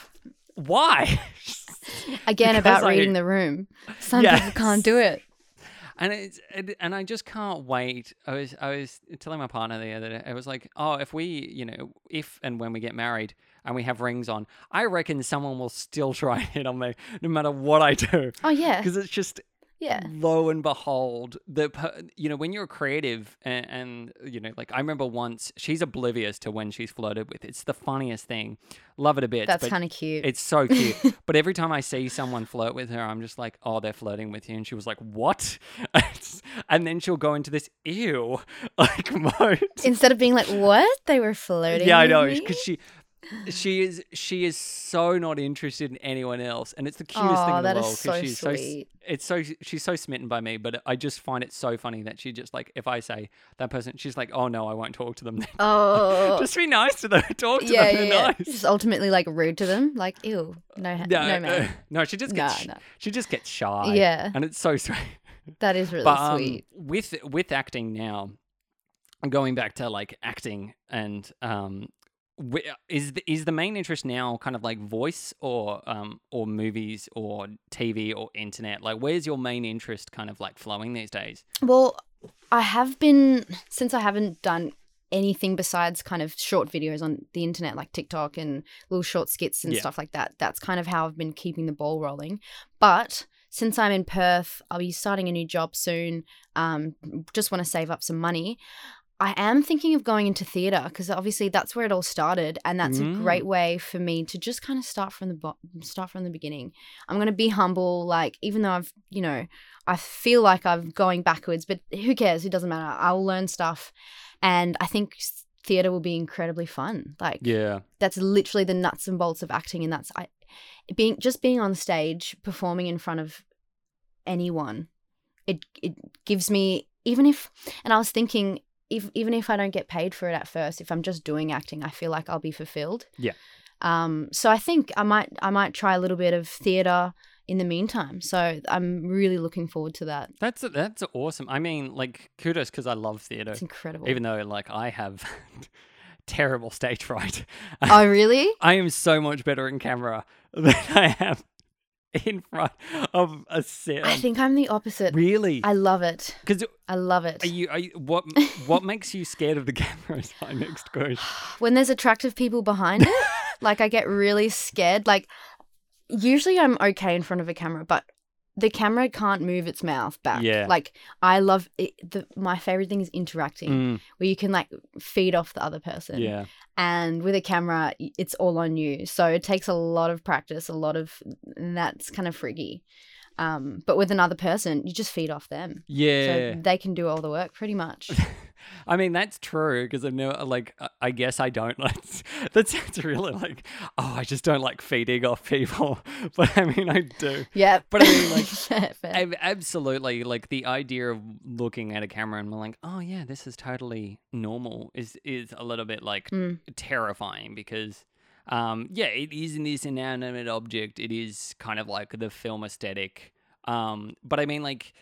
Speaker 1: why?
Speaker 2: Again,
Speaker 1: Because
Speaker 2: about
Speaker 1: I-
Speaker 2: reading the room. Some people can't do it.
Speaker 1: And it's it, and I just can't wait. I was I was telling my partner the other day. I was like, oh, if we you know if and when we get married and we have rings on, I reckon someone will still try and hit on me no matter what I do
Speaker 2: Oh yeah.
Speaker 1: because it's just
Speaker 2: Yeah.
Speaker 1: lo and behold the you know when you're creative and, and you know like I remember once she's oblivious to when she's flirted with. It's the funniest thing. Love it a bit.
Speaker 2: That's kind of cute.
Speaker 1: It's so cute. but every time I see someone flirt with her, I'm just like, oh, they're flirting with you. And she was like, what? and then she'll go into this ew like mode.
Speaker 2: Instead of being like, "What? They were flirting."
Speaker 1: yeah, I know because she. She is she is so not interested in anyone else, and it's the cutest thing
Speaker 2: Aw,
Speaker 1: in the world
Speaker 2: so
Speaker 1: she's so
Speaker 2: sweet.
Speaker 1: it's so she's so smitten by me. But I just find it so funny that she just like if I say that person, she's like, oh no, I won't talk to them. Then.
Speaker 2: Oh.
Speaker 1: just be nice to them. Talk to
Speaker 2: yeah,
Speaker 1: them.
Speaker 2: yeah, yeah.
Speaker 1: nice.
Speaker 2: Just ultimately like rude to them. Like, ew, no, no, no, man.
Speaker 1: no, she just gets
Speaker 2: no.
Speaker 1: she just gets shy.
Speaker 2: Yeah.
Speaker 1: and it's so sweet.
Speaker 2: That is really
Speaker 1: but um,
Speaker 2: sweet.
Speaker 1: with with acting now, going back to like acting and um, is the, is the main interest now kind of like voice or um or movies or TV or internet? Like, where's your main interest kind of like flowing these days?
Speaker 2: Well, I have been since I haven't done anything besides kind of short videos on the internet like TikTok and little short skits and
Speaker 1: Yeah.
Speaker 2: stuff like that. That's kind of how I've been keeping the ball rolling. But since I'm in Perth, I'll be starting a new job soon. Um, just want to save up some money. I am thinking of going into theatre because obviously that's where it all started, and that's
Speaker 1: Mm.
Speaker 2: a great way for me to just kind of start from the bo- start from the beginning. I'm gonna be humble, like even though I've you know I feel like I'm going backwards, but who cares? It doesn't matter. I'll learn stuff, and I think theatre will be incredibly fun. Like
Speaker 1: Yeah,
Speaker 2: that's literally the nuts and bolts of acting, and that's I being just being on stage performing in front of anyone. It it gives me even if, and I was thinking. If, even if I don't get paid for it at first, if I'm just doing acting, I feel like I'll be fulfilled.
Speaker 1: Yeah.
Speaker 2: Um. So I think I might I might try a little bit of theatre in the meantime. So I'm really looking forward to that.
Speaker 1: that's that's awesome. I mean, like kudos because I love theater,
Speaker 2: It's incredible.
Speaker 1: even though like I have terrible stage fright.
Speaker 2: oh, really?
Speaker 1: I am so much better in camera than I am in front of a set.
Speaker 2: I think I'm the opposite.
Speaker 1: really
Speaker 2: I love it.
Speaker 1: because
Speaker 2: I love it.
Speaker 1: are you are you what what makes you scared of the camera is my next question.
Speaker 2: when there's attractive people behind it, like I get really scared. Like usually I'm okay in front of a camera, but the camera can't move its mouth back.
Speaker 1: Yeah.
Speaker 2: Like I love it. The, my favorite thing is interacting,
Speaker 1: Mm,
Speaker 2: where you can like feed off the other person.
Speaker 1: yeah,
Speaker 2: And with a camera, it's all on you. So it takes a lot of practice, a lot of, that's kind of freaky. Um, but with another person, you just feed off them.
Speaker 1: yeah.
Speaker 2: So they can do all the work pretty much.
Speaker 1: I mean that's true because I've never like I- guess I don't like that sounds really like oh I just don't like feeding off people, but I mean I do.
Speaker 2: yeah.
Speaker 1: But I mean, like. Ab- Absolutely, like the idea of looking at a camera and being like, "Oh yeah, this is totally normal," is is a little bit like
Speaker 2: Mm.
Speaker 1: terrifying because, um, yeah, it is in this inanimate object. It is kind of like the film aesthetic. Um, but I mean, like,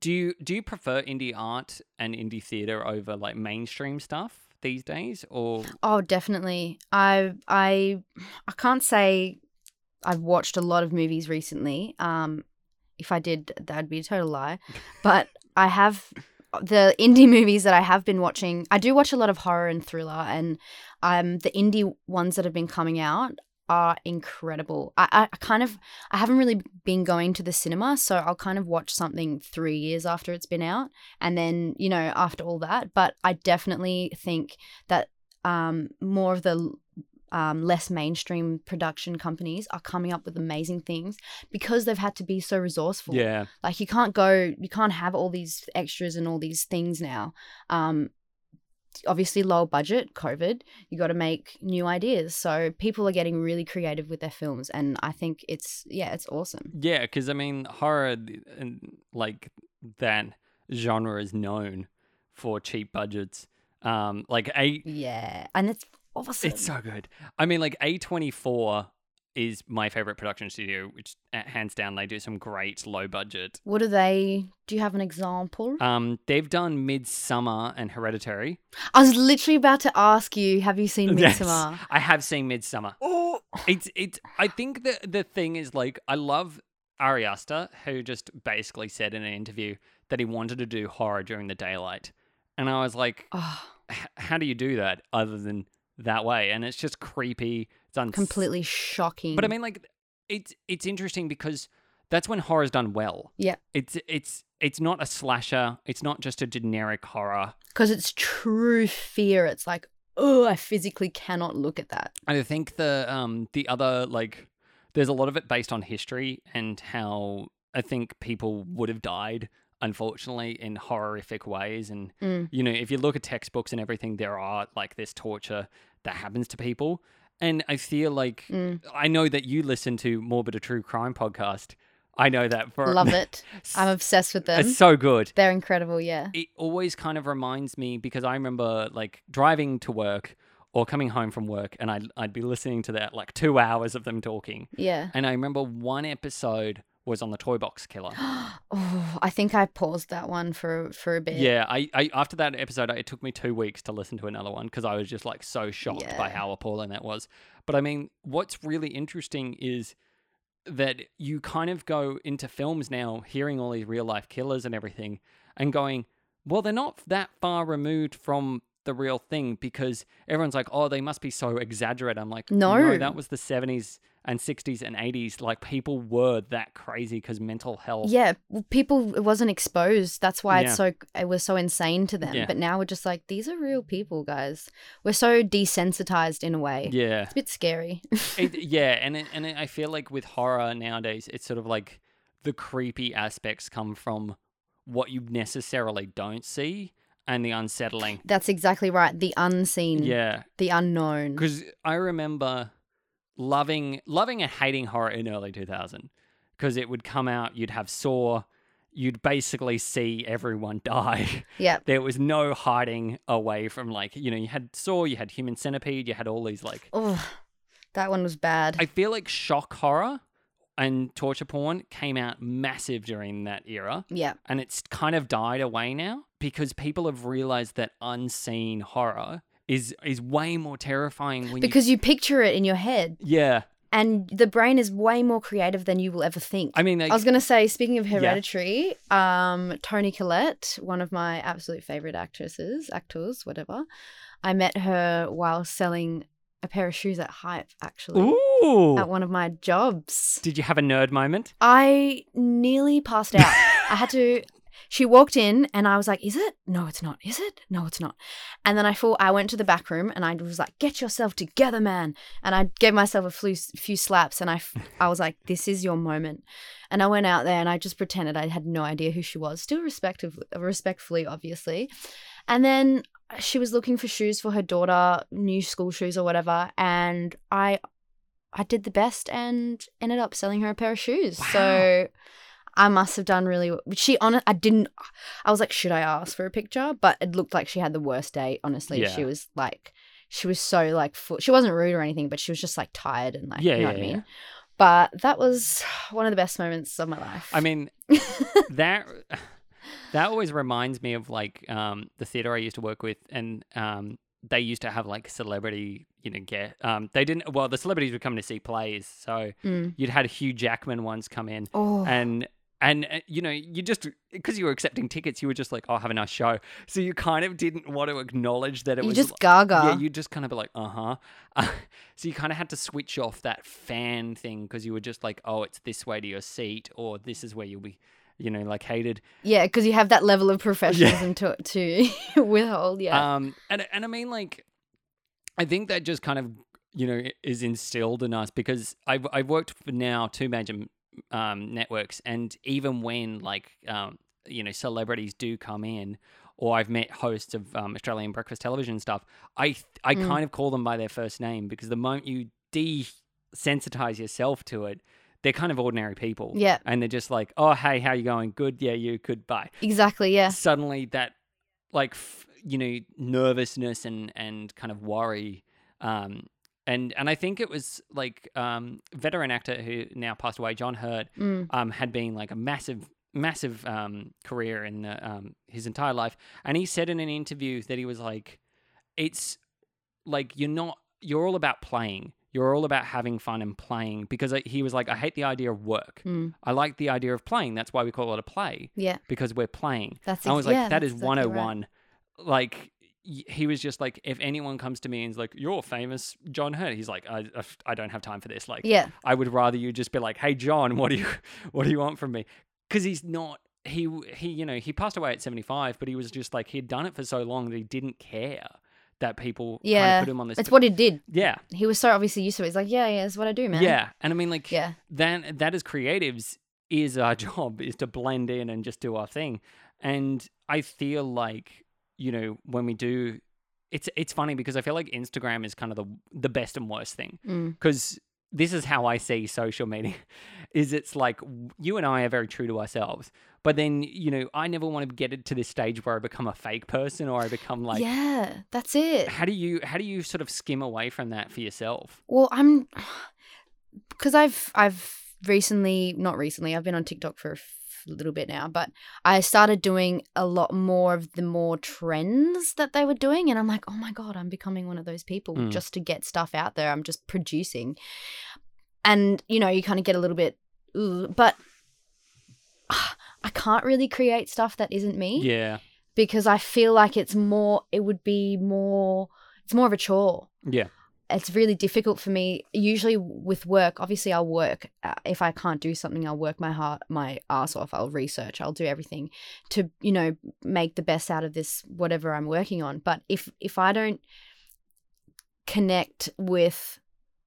Speaker 1: do you do you prefer indie art and indie theater over like mainstream stuff? these days, or
Speaker 2: Oh, definitely. I I I can't say I've watched a lot of movies recently. Um, if I did, that'd be a total lie. But I have the indie movies that I have been watching. I do watch a lot of horror and thriller, and um, the indie ones that have been coming out are incredible. I, I kind of I haven't really been going to the cinema, so I'll kind of watch something three years after it's been out, and then you know after all that. But I definitely think that um, more of the um, less mainstream production companies are coming up with amazing things because they've had to be so resourceful.
Speaker 1: yeah,
Speaker 2: Like you can't go, you can't have all these extras and all these things now. Um, obviously, low budget, COVID, you got to make new ideas. So people are getting really creative with their films, and I think it's yeah, it's awesome.
Speaker 1: yeah, because I mean, horror and like that genre is known for cheap budgets. Um, like a
Speaker 2: Yeah, and it's awesome.
Speaker 1: It's so good. I mean, like A24 is my favorite production studio, which uh, hands down they do some great low budget.
Speaker 2: what do they? Do you have an example?
Speaker 1: Um, they've done Midsommar and Hereditary.
Speaker 2: I was literally about to ask you, have you seen
Speaker 1: Yes, I have seen Midsommar.
Speaker 2: Oh,
Speaker 1: It's it's. I think the the thing is like I love Ari Aster, who just basically said in an interview that he wanted to do horror during the daylight, and I was like,
Speaker 2: oh,
Speaker 1: how do you do that other than that way? And it's just creepy. It's uns-
Speaker 2: completely shocking.
Speaker 1: But I mean, like, it's it's interesting because that's when horror's done well.
Speaker 2: Yeah.
Speaker 1: It's it's it's not a slasher. It's not just a generic horror.
Speaker 2: because it's true fear. It's like, oh, I physically cannot look at that.
Speaker 1: I think the um the other like there's a lot of it based on history and how I think people would have died unfortunately in horrific ways and
Speaker 2: Mm.
Speaker 1: you know if you look at textbooks and everything there are like this torture that happens to people and I feel like
Speaker 2: Mm.
Speaker 1: I know that you listen to Morbid a True Crime podcast. I know that for
Speaker 2: Love it. I'm obsessed with them.
Speaker 1: It's so good.
Speaker 2: They're incredible. Yeah.
Speaker 1: It always kind of reminds me because I remember like driving to work or coming home from work and I'd, I'd be listening to that like two hours of them talking.
Speaker 2: Yeah.
Speaker 1: And I remember one episode was on the Toy Box Killer.
Speaker 2: oh, I think I paused that one for for a bit.
Speaker 1: Yeah, I, I after that episode, it took me two weeks to listen to another one because I was just like so shocked by how appalling that was. But I mean, what's really interesting is that you kind of go into films now, hearing all these real life killers and everything, and going, well, they're not that far removed from the real thing because everyone's like, oh, they must be so exaggerated. I'm like,
Speaker 2: No.
Speaker 1: that was the 70s and 60s and 80s. Like people were that crazy because mental health.
Speaker 2: Yeah, people it wasn't exposed. That's why
Speaker 1: Yeah.
Speaker 2: it's so it was so insane to them.
Speaker 1: Yeah.
Speaker 2: But now we're just like these are real people, guys. We're so desensitized in a way.
Speaker 1: Yeah.
Speaker 2: It's a bit scary.
Speaker 1: it, yeah, and it, and it, I feel like with horror nowadays, it's sort of like the creepy aspects come from what you necessarily don't see and the unsettling.
Speaker 2: That's exactly right. The unseen,
Speaker 1: Yeah,
Speaker 2: the unknown.
Speaker 1: because I remember loving loving and hating horror in early 2000 because it would come out, you'd have Saw, you'd basically see everyone die.
Speaker 2: Yeah.
Speaker 1: there was no hiding away from like you know you had Saw, you had Human Centipede, you had all these like
Speaker 2: Oh, that one was bad.
Speaker 1: I feel like shock horror and torture porn came out massive during that era
Speaker 2: yeah.
Speaker 1: and it's kind of died away now because people have realized that unseen horror is is way more terrifying when
Speaker 2: Because you picture it in your head,
Speaker 1: Yeah.
Speaker 2: and the brain is way more creative than you will ever think.
Speaker 1: I mean like
Speaker 2: I was gonna say, speaking of Hereditary, um, Toni Collette, one of my absolute favorite actresses, actors, whatever. I met her while selling a pair of shoes at Hype, actually,
Speaker 1: Ooh.
Speaker 2: at one of my jobs.
Speaker 1: Did you have a nerd moment?
Speaker 2: I nearly passed out. I had to. She walked in and I was like, "Is it? No, it's not. Is it? No, it's not." And then I thought I went to the back room and I was like, "Get yourself together, man!" And I gave myself a few, few slaps and I, I was like, "This is your moment." And I went out there and I just pretended I had no idea who she was, still respectful, respectfully, obviously. And then she was looking for shoes for her daughter, new school shoes or whatever, and I I did the best and ended up selling her a pair of shoes. So I must have done really well. She on I didn't I was like, should I ask for a picture? But it looked like she had the worst day, honestly.
Speaker 1: Yeah.
Speaker 2: She was like she was so like full, she wasn't rude or anything, but she was just like tired and like
Speaker 1: Yeah,
Speaker 2: you know
Speaker 1: yeah,
Speaker 2: what I mean. But that was one of the best moments of my life.
Speaker 1: I mean that that always reminds me of like um the theater I used to work with and um they used to have like celebrity, you know, get um they didn't well the celebrities would come to see plays, so
Speaker 2: Mm.
Speaker 1: you'd had Hugh Jackman once come in
Speaker 2: Oh,
Speaker 1: and and uh, you know you just because you were accepting tickets you were just like oh have a nice show so you kind of didn't want to acknowledge that it
Speaker 2: you
Speaker 1: was
Speaker 2: just
Speaker 1: like-
Speaker 2: gaga.
Speaker 1: yeah you just kind of be like uh-huh uh, so you kind of had to switch off that fan thing because you were just like oh it's this way to your seat or this is where you'll be you know like hated
Speaker 2: Yeah, because you have that level of professionalism to to withhold. Yeah.
Speaker 1: um and and i mean like i think that just kind of you know is instilled in us because i've, I've worked for now two major um, networks and even when like um, you know celebrities do come in or i've met hosts of um, australian breakfast television stuff i i
Speaker 2: Mm.
Speaker 1: kind of call them by their first name because the moment you desensitize yourself to it they're kind of ordinary people
Speaker 2: yeah.
Speaker 1: and they're just like oh hey how you going good yeah you good bye
Speaker 2: Exactly. Yeah.
Speaker 1: suddenly that like f- you know nervousness and and kind of worry um and and I think it was like um veteran actor who now passed away John Hurt
Speaker 2: Mm.
Speaker 1: um had been like a massive massive um career in the, um his entire life and he said in an interview that he was like it's like you're not you're all about playing you're all about having fun and playing because he was like I hate the idea of work
Speaker 2: Mm.
Speaker 1: I like the idea of playing that's why we call it a play
Speaker 2: Yeah.
Speaker 1: because we're playing
Speaker 2: That's.
Speaker 1: I was like,
Speaker 2: yeah, that's
Speaker 1: is
Speaker 2: exactly right.
Speaker 1: 101. Like, he was just like, if anyone comes to me and is like, you're famous John Hurt, he's like, I, I- don't have time for this. Like,
Speaker 2: Yeah.
Speaker 1: I would rather you just be like, hey, John, what do you, what do you want from me? Because he's not, he, he, you know, he passed away at 75, but he was just like, he'd done it for so long that he didn't care that people kind
Speaker 2: Yeah.
Speaker 1: of put him on this.
Speaker 2: It's what he did.
Speaker 1: yeah.
Speaker 2: He was so obviously used to it. He's like, yeah, yeah, that's what I do, man.
Speaker 1: Yeah. And I mean, like,
Speaker 2: Yeah.
Speaker 1: then that as creatives is our job is to blend in and just do our thing and i feel like you know when we do it's it's funny because i feel like instagram is kind of the the best and worst thing
Speaker 2: Mm.
Speaker 1: because this is how i see social media is it's like you and i are very true to ourselves but then you know i never want to get it to this stage where i become a fake person or i become like
Speaker 2: yeah, that's it.
Speaker 1: how do you how do you sort of skim away from that for yourself
Speaker 2: Well, I'm because I've I've recently not recently I've been on TikTok for a f- little bit now, but I started doing a lot more of the more trends that they were doing, and I'm like, oh my god, I'm becoming one of those people
Speaker 1: Mm.
Speaker 2: just to get stuff out there. I'm just producing, and you know, you kind of get a little bit, but I can't really create stuff that isn't me
Speaker 1: yeah
Speaker 2: because I feel like it's more. It would be more. It's more of a chore
Speaker 1: yeah
Speaker 2: it's really difficult for me usually with work obviously i'll work uh, if i can't do something i'll work my heart my ass off i'll research i'll do everything to you know make the best out of this whatever i'm working on. But if if i don't connect with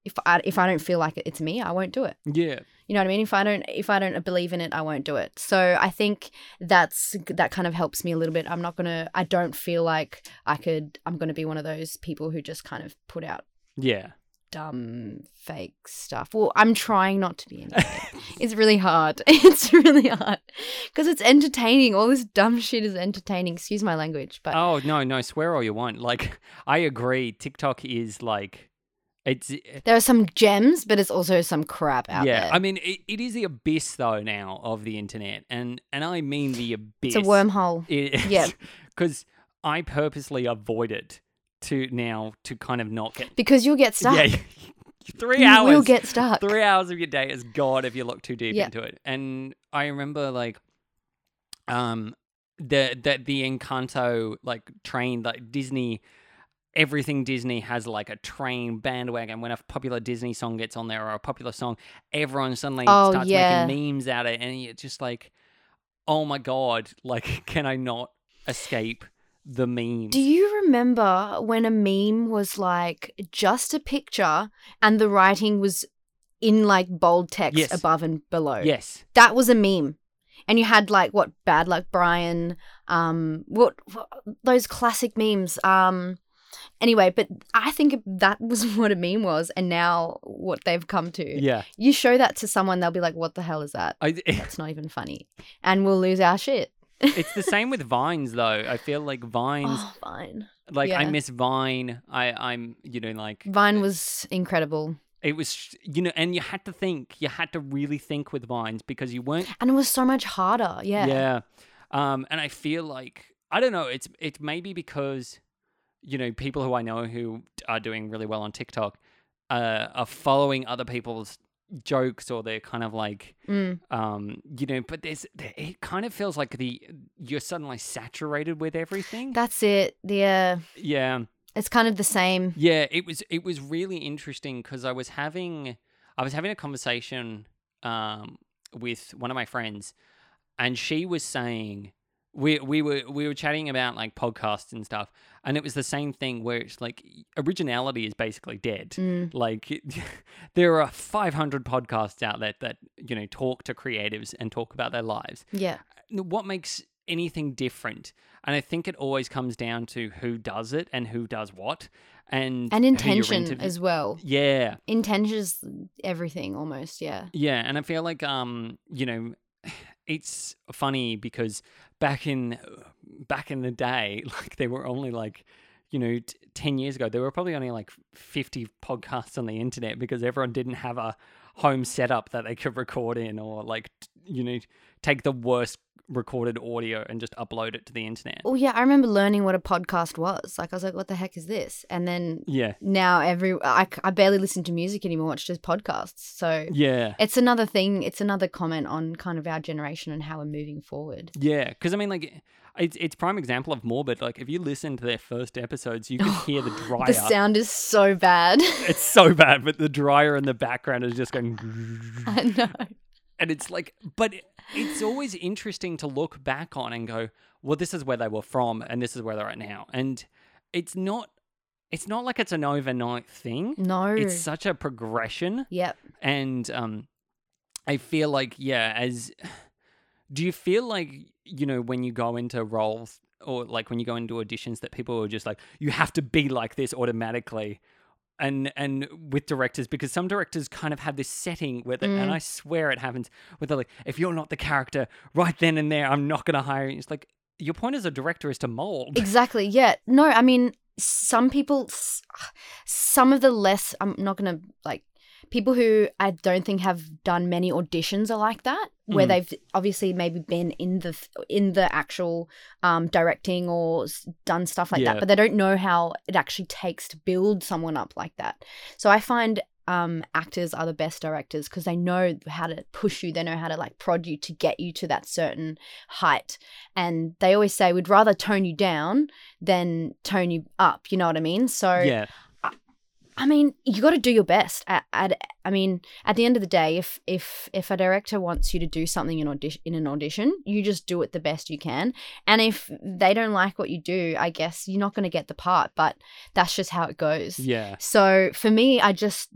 Speaker 2: if i if i don't feel like it's me i won't do it.
Speaker 1: Yeah.
Speaker 2: You know what i mean? If i don't if i don't believe in it i won't do it. So i think that's that kind of helps me a little bit. I'm not gonna i don't feel like i could i'm gonna be one of those people who just kind of put out
Speaker 1: yeah
Speaker 2: dumb fake stuff. Well, I'm trying not to be anyway. it's really hard. It's really hard because it's entertaining. All this dumb shit is entertaining. Excuse my language, but
Speaker 1: Oh no, no, swear all you want. Like I agree, TikTok is like it's eh,
Speaker 2: there are some gems, but it's also some crap out
Speaker 1: yeah.
Speaker 2: there.
Speaker 1: I mean, it, it is the abyss though now of the internet, and and I mean the abyss.
Speaker 2: it's a wormhole.
Speaker 1: It,
Speaker 2: Yeah.
Speaker 1: because I purposely avoid it to now to kind of not get
Speaker 2: Because you'll get stuck.
Speaker 1: yeah. three
Speaker 2: you
Speaker 1: hours.
Speaker 2: will get stuck.
Speaker 1: three hours of your day is gone if you look too deep
Speaker 2: Yeah.
Speaker 1: into it. And I remember like um the that the Encanto like train like Disney everything Disney has like a train bandwagon when a popular Disney song gets on there or a popular song everyone suddenly
Speaker 2: Oh,
Speaker 1: starts
Speaker 2: yeah.
Speaker 1: making memes out of it and it's just like oh my god like can I not escape the meme.
Speaker 2: Do you remember when a meme was like just a picture and the writing was in like bold text
Speaker 1: Yes.
Speaker 2: above and below?
Speaker 1: yes.
Speaker 2: That was a meme. And you had like what bad luck brian um what, what those classic memes um anyway but i think that was what a meme was and now what they've come to.
Speaker 1: Yeah.
Speaker 2: You show that to someone they'll be like what the hell is that?
Speaker 1: I,
Speaker 2: that's not even funny. And we'll lose our shit
Speaker 1: it's the same with vines though. I feel like vines
Speaker 2: oh fine
Speaker 1: like I miss Vine. I I'm you know like
Speaker 2: vine was incredible.
Speaker 1: It was you know and you had to think you had to really think with Vines because you weren't
Speaker 2: and it was so much harder yeah.
Speaker 1: Yeah. Um and I feel like I don't know it's it's maybe because you know, people who I know who are doing really well on TikTok uh, are following other people's jokes or they're kind of like
Speaker 2: Mm.
Speaker 1: um you know but there's it kind of feels like the you're suddenly saturated with everything
Speaker 2: That's it. Yeah,
Speaker 1: yeah
Speaker 2: it's kind of the same.
Speaker 1: yeah it was it was really interesting because i was having i was having a conversation um with one of my friends and she was saying we we were we were chatting about like podcasts and stuff and it was the same thing where it's like originality is basically dead
Speaker 2: Mm.
Speaker 1: like there are 500 podcasts out there that you know talk to creatives and talk about their lives
Speaker 2: Yeah,
Speaker 1: what makes anything different and i think it always comes down to who does it and who does what and
Speaker 2: and intention as well.
Speaker 1: yeah
Speaker 2: Intention is everything almost. Yeah.
Speaker 1: yeah and i feel like um you know it's funny because back in back in the day like there were only like you know t- 10 years ago there were probably only like 50 podcasts on the internet because everyone didn't have a home setup that they could record in or like you know take the worst recorded audio and just upload it to the internet
Speaker 2: Oh yeah, I remember learning what a podcast was. Like I was like, what the heck is this? And then
Speaker 1: yeah
Speaker 2: now every I barely listen to music anymore. It's just podcasts. So
Speaker 1: yeah
Speaker 2: it's another thing. It's another comment on kind of our generation and how we're moving forward.
Speaker 1: Yeah, because I mean, like, it's it's prime example of Morbid. Like, if you listen to their first episodes, you can oh, hear the dryer.
Speaker 2: The sound is so bad.
Speaker 1: it's so bad, but the dryer in the background is just going,
Speaker 2: I know.
Speaker 1: And it's like, but it's always interesting to look back on and go, well, this is where they were from, and this is where they're at now, and it's not. It's not like it's an overnight thing.
Speaker 2: No.
Speaker 1: It's such a progression.
Speaker 2: Yep.
Speaker 1: and um i feel like yeah as do you feel like you know when you go into roles or like when you go into auditions that people are just like you have to be like this automatically and and with directors because some directors kind of have this setting where they, and
Speaker 2: Mm.
Speaker 1: i swear it happens where they're like if you're not the character right then and there i'm not going to hire you it's like your point as a director is to mold
Speaker 2: Exactly. Yeah. No, I mean, some people, some of the less, I'm not going to like, people who I don't think have done many auditions are like that, where
Speaker 1: Mm.
Speaker 2: they've obviously maybe been in the in the actual um, directing or done stuff like
Speaker 1: Yeah.
Speaker 2: that, but they don't know how it actually takes to build someone up like that. So I find um, actors are the best directors because they know how to push you, they know how to like prod you to get you to that certain height, and they always say we'd rather tone you down than tone you up. You know what I mean? So
Speaker 1: yeah
Speaker 2: I mean, you got to do your best. At, at, I mean, at the end of the day, if if if a director wants you to do something in audition in an audition, you just do it the best you can. And if they don't like what you do, I guess you're not going to get the part. But that's just how it goes.
Speaker 1: yeah
Speaker 2: So for me, I just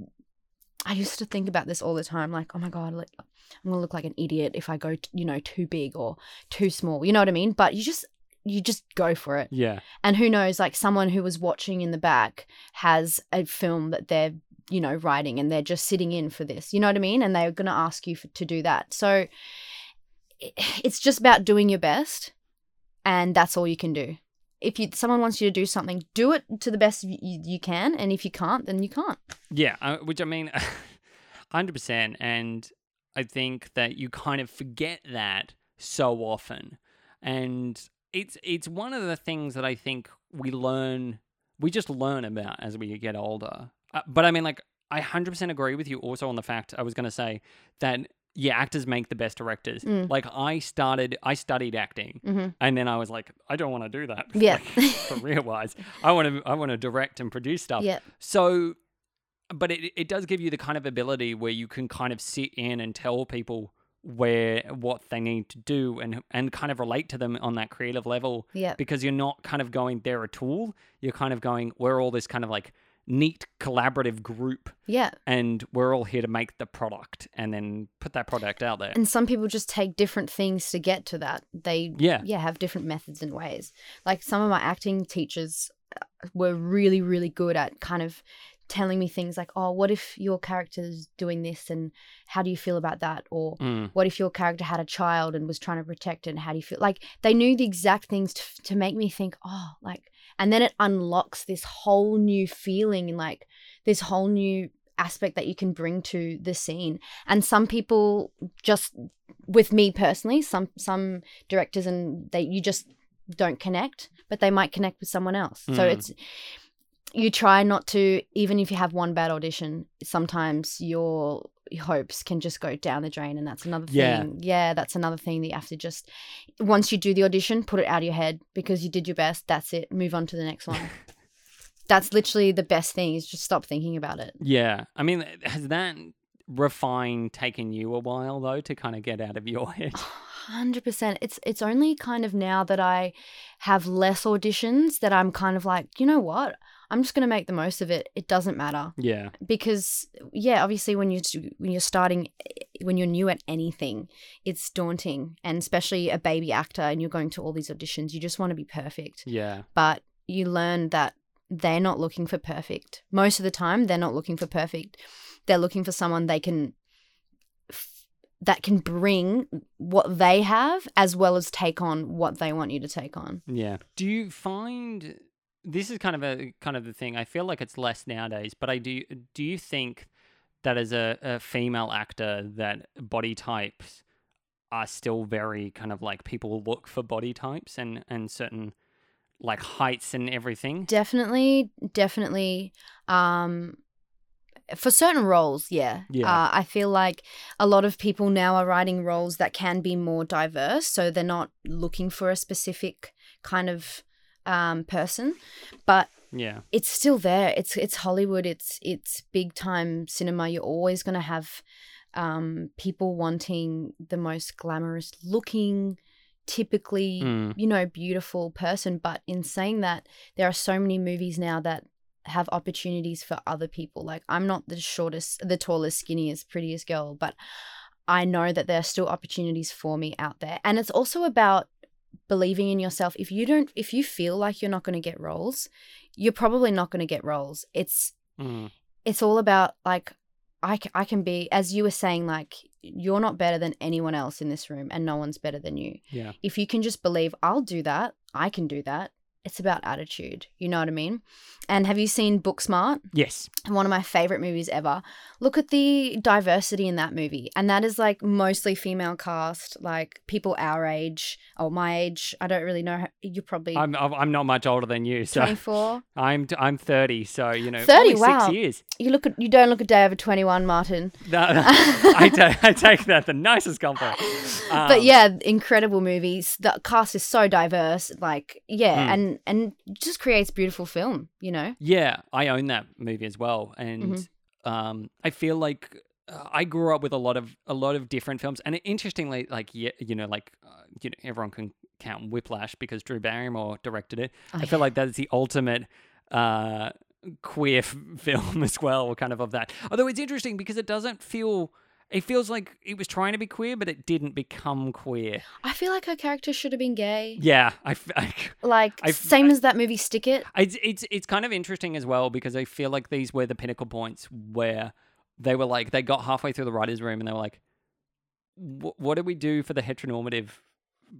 Speaker 2: I used to think about this all the time. Like, oh my god, like, I'm gonna look like an idiot if I go, t- you know, too big or too small. You know what I mean? But you just you just go for it.
Speaker 1: yeah
Speaker 2: And who knows, like someone who was watching in the back has a film that they're, you know, writing and they're just sitting in for this. You know what I mean? And they're going to ask you for, to do that. So it's just about doing your best and that's all you can do. If you someone wants you to do something, do it to the best you, you, can. And if you can't, then you can't.
Speaker 1: Yeah, uh, which I mean, hundred percent, and I think that you kind of forget that so often, and it's it's one of the things that I think we learn, we just learn about as we get older. Uh, but I mean, like, I hundred percent agree with you also on the fact I was going to say that yeah, actors make the best directors.
Speaker 2: Mm.
Speaker 1: Like, I started, I studied acting,
Speaker 2: hmm
Speaker 1: and then I was like, I don't want to do that.
Speaker 2: Yeah.
Speaker 1: like, career wise, I want to, I want to direct and produce stuff.
Speaker 2: Yeah.
Speaker 1: So, but it, it does give you the kind of ability where you can kind of sit in and tell people where what they need to do and and kind of relate to them on that creative level
Speaker 2: Yeah.
Speaker 1: because you're not kind of going they're a tool you're kind of going we're all this kind of like neat collaborative group
Speaker 2: Yeah.
Speaker 1: and we're all here to make the product and then put that product out there
Speaker 2: And some people just take different things to get to that. They
Speaker 1: yeah
Speaker 2: yeah have different methods and ways like some of my acting teachers uh, were really really good at kind of telling me things like oh what if your character's doing this and how do you feel about that or
Speaker 1: Mm,
Speaker 2: what if your character had a child and was trying to protect it and how do you feel like they knew the exact things to, to make me think oh like and then it unlocks this whole new feeling and like this whole new aspect that you can bring to the scene and some people just with me personally some some directors and they you just don't connect but they might connect with someone else. So
Speaker 1: Mm.
Speaker 2: it's you try not to even if you have one bad audition, sometimes your hopes can just go down the drain and that's another
Speaker 1: Yeah.
Speaker 2: thing. Yeah, that's another thing that you have to just once you do the audition, put it out of your head because you did your best. That's it. Move on to the next one. that's literally the best thing is just stop thinking about it.
Speaker 1: Yeah. I mean, has that refine taken you a while though to kind of get out of your head?
Speaker 2: Hundred percent. It's it's only kind of now that I have less auditions that I'm kind of like, you know what? I'm just gonna make the most of it. It doesn't matter
Speaker 1: Yeah.
Speaker 2: because yeah, obviously when you when you're starting when you're new at anything, it's daunting, and especially a baby actor and you're going to all these auditions, you just want to be perfect.
Speaker 1: Yeah.
Speaker 2: But you learn that they're not looking for perfect. Most of the time, they're not looking for perfect. They're looking for someone they can that can bring what they have as well as take on what they want you to take on.
Speaker 1: Yeah. Do you find this is kind of a kind of the thing? I feel like it's less nowadays, but I do. Do you think that as a, a female actor, that body types are still very kind of like people look for body types and and certain like heights and everything?
Speaker 2: Definitely, definitely. Um, for certain roles, yeah.
Speaker 1: Yeah.
Speaker 2: Uh, I feel like a lot of people now are writing roles that can be more diverse, so they're not looking for a specific kind of um, person, but
Speaker 1: Yeah.
Speaker 2: it's still there. It's it's Hollywood. It's it's big time cinema. You're always going to have um, people wanting the most glamorous looking, typically
Speaker 1: Mm.
Speaker 2: you know beautiful person. But in saying that, there are so many movies now that have opportunities for other people. Like I'm not the shortest, the tallest, skinniest, prettiest girl, but I know that there are still opportunities for me out there. And it's also about believing in yourself. If you don't if you feel like you're not going to get roles, you're probably not going to get roles. It's
Speaker 1: Mm.
Speaker 2: it's all about like I, I can be as you were saying like you're not better than anyone else in this room and no one's better than you.
Speaker 1: Yeah.
Speaker 2: If you can just believe I'll do that, I can do that. It's about attitude. You know what I mean? And have you seen Booksmart?
Speaker 1: Yes.
Speaker 2: one of my favorite movies ever. Look at the diversity in that movie. And that is like mostly female cast, like people our age or my age. I don't really know. How, you're probably
Speaker 1: I'm I'm not much older than you, so
Speaker 2: 24.
Speaker 1: I'm I'm 30, so you know,
Speaker 2: 30, wow.
Speaker 1: six years.
Speaker 2: You look at you don't look a day over 21, Martin.
Speaker 1: No, no, I, take that the nicest compliment.
Speaker 2: but
Speaker 1: Um,
Speaker 2: yeah, incredible movies. The cast is so diverse. Like, yeah,
Speaker 1: Hmm.
Speaker 2: and and just creates beautiful film, you know?
Speaker 1: Yeah, I own that movie as well, and
Speaker 2: Mm-hmm.
Speaker 1: um, I feel like uh, I grew up with a lot of a lot of different films, and interestingly, like yeah, you know, like uh, you know, everyone can count Whiplash because Drew Barrymore directed it.
Speaker 2: Oh,
Speaker 1: I feel like that's the ultimate. Uh, queer f- film as well or kind of of that although it's interesting because it doesn't feel it feels like it was trying to be queer but it didn't become queer
Speaker 2: I feel like her character should have been gay.
Speaker 1: yeah i, I
Speaker 2: Like
Speaker 1: I-
Speaker 2: same
Speaker 1: I-
Speaker 2: as that movie Stick It.
Speaker 1: It's it's it's kind of interesting as well because I feel like these were the pinnacle points where they were like they got halfway through the writers' room and they were like, "What do we do for the heteronormative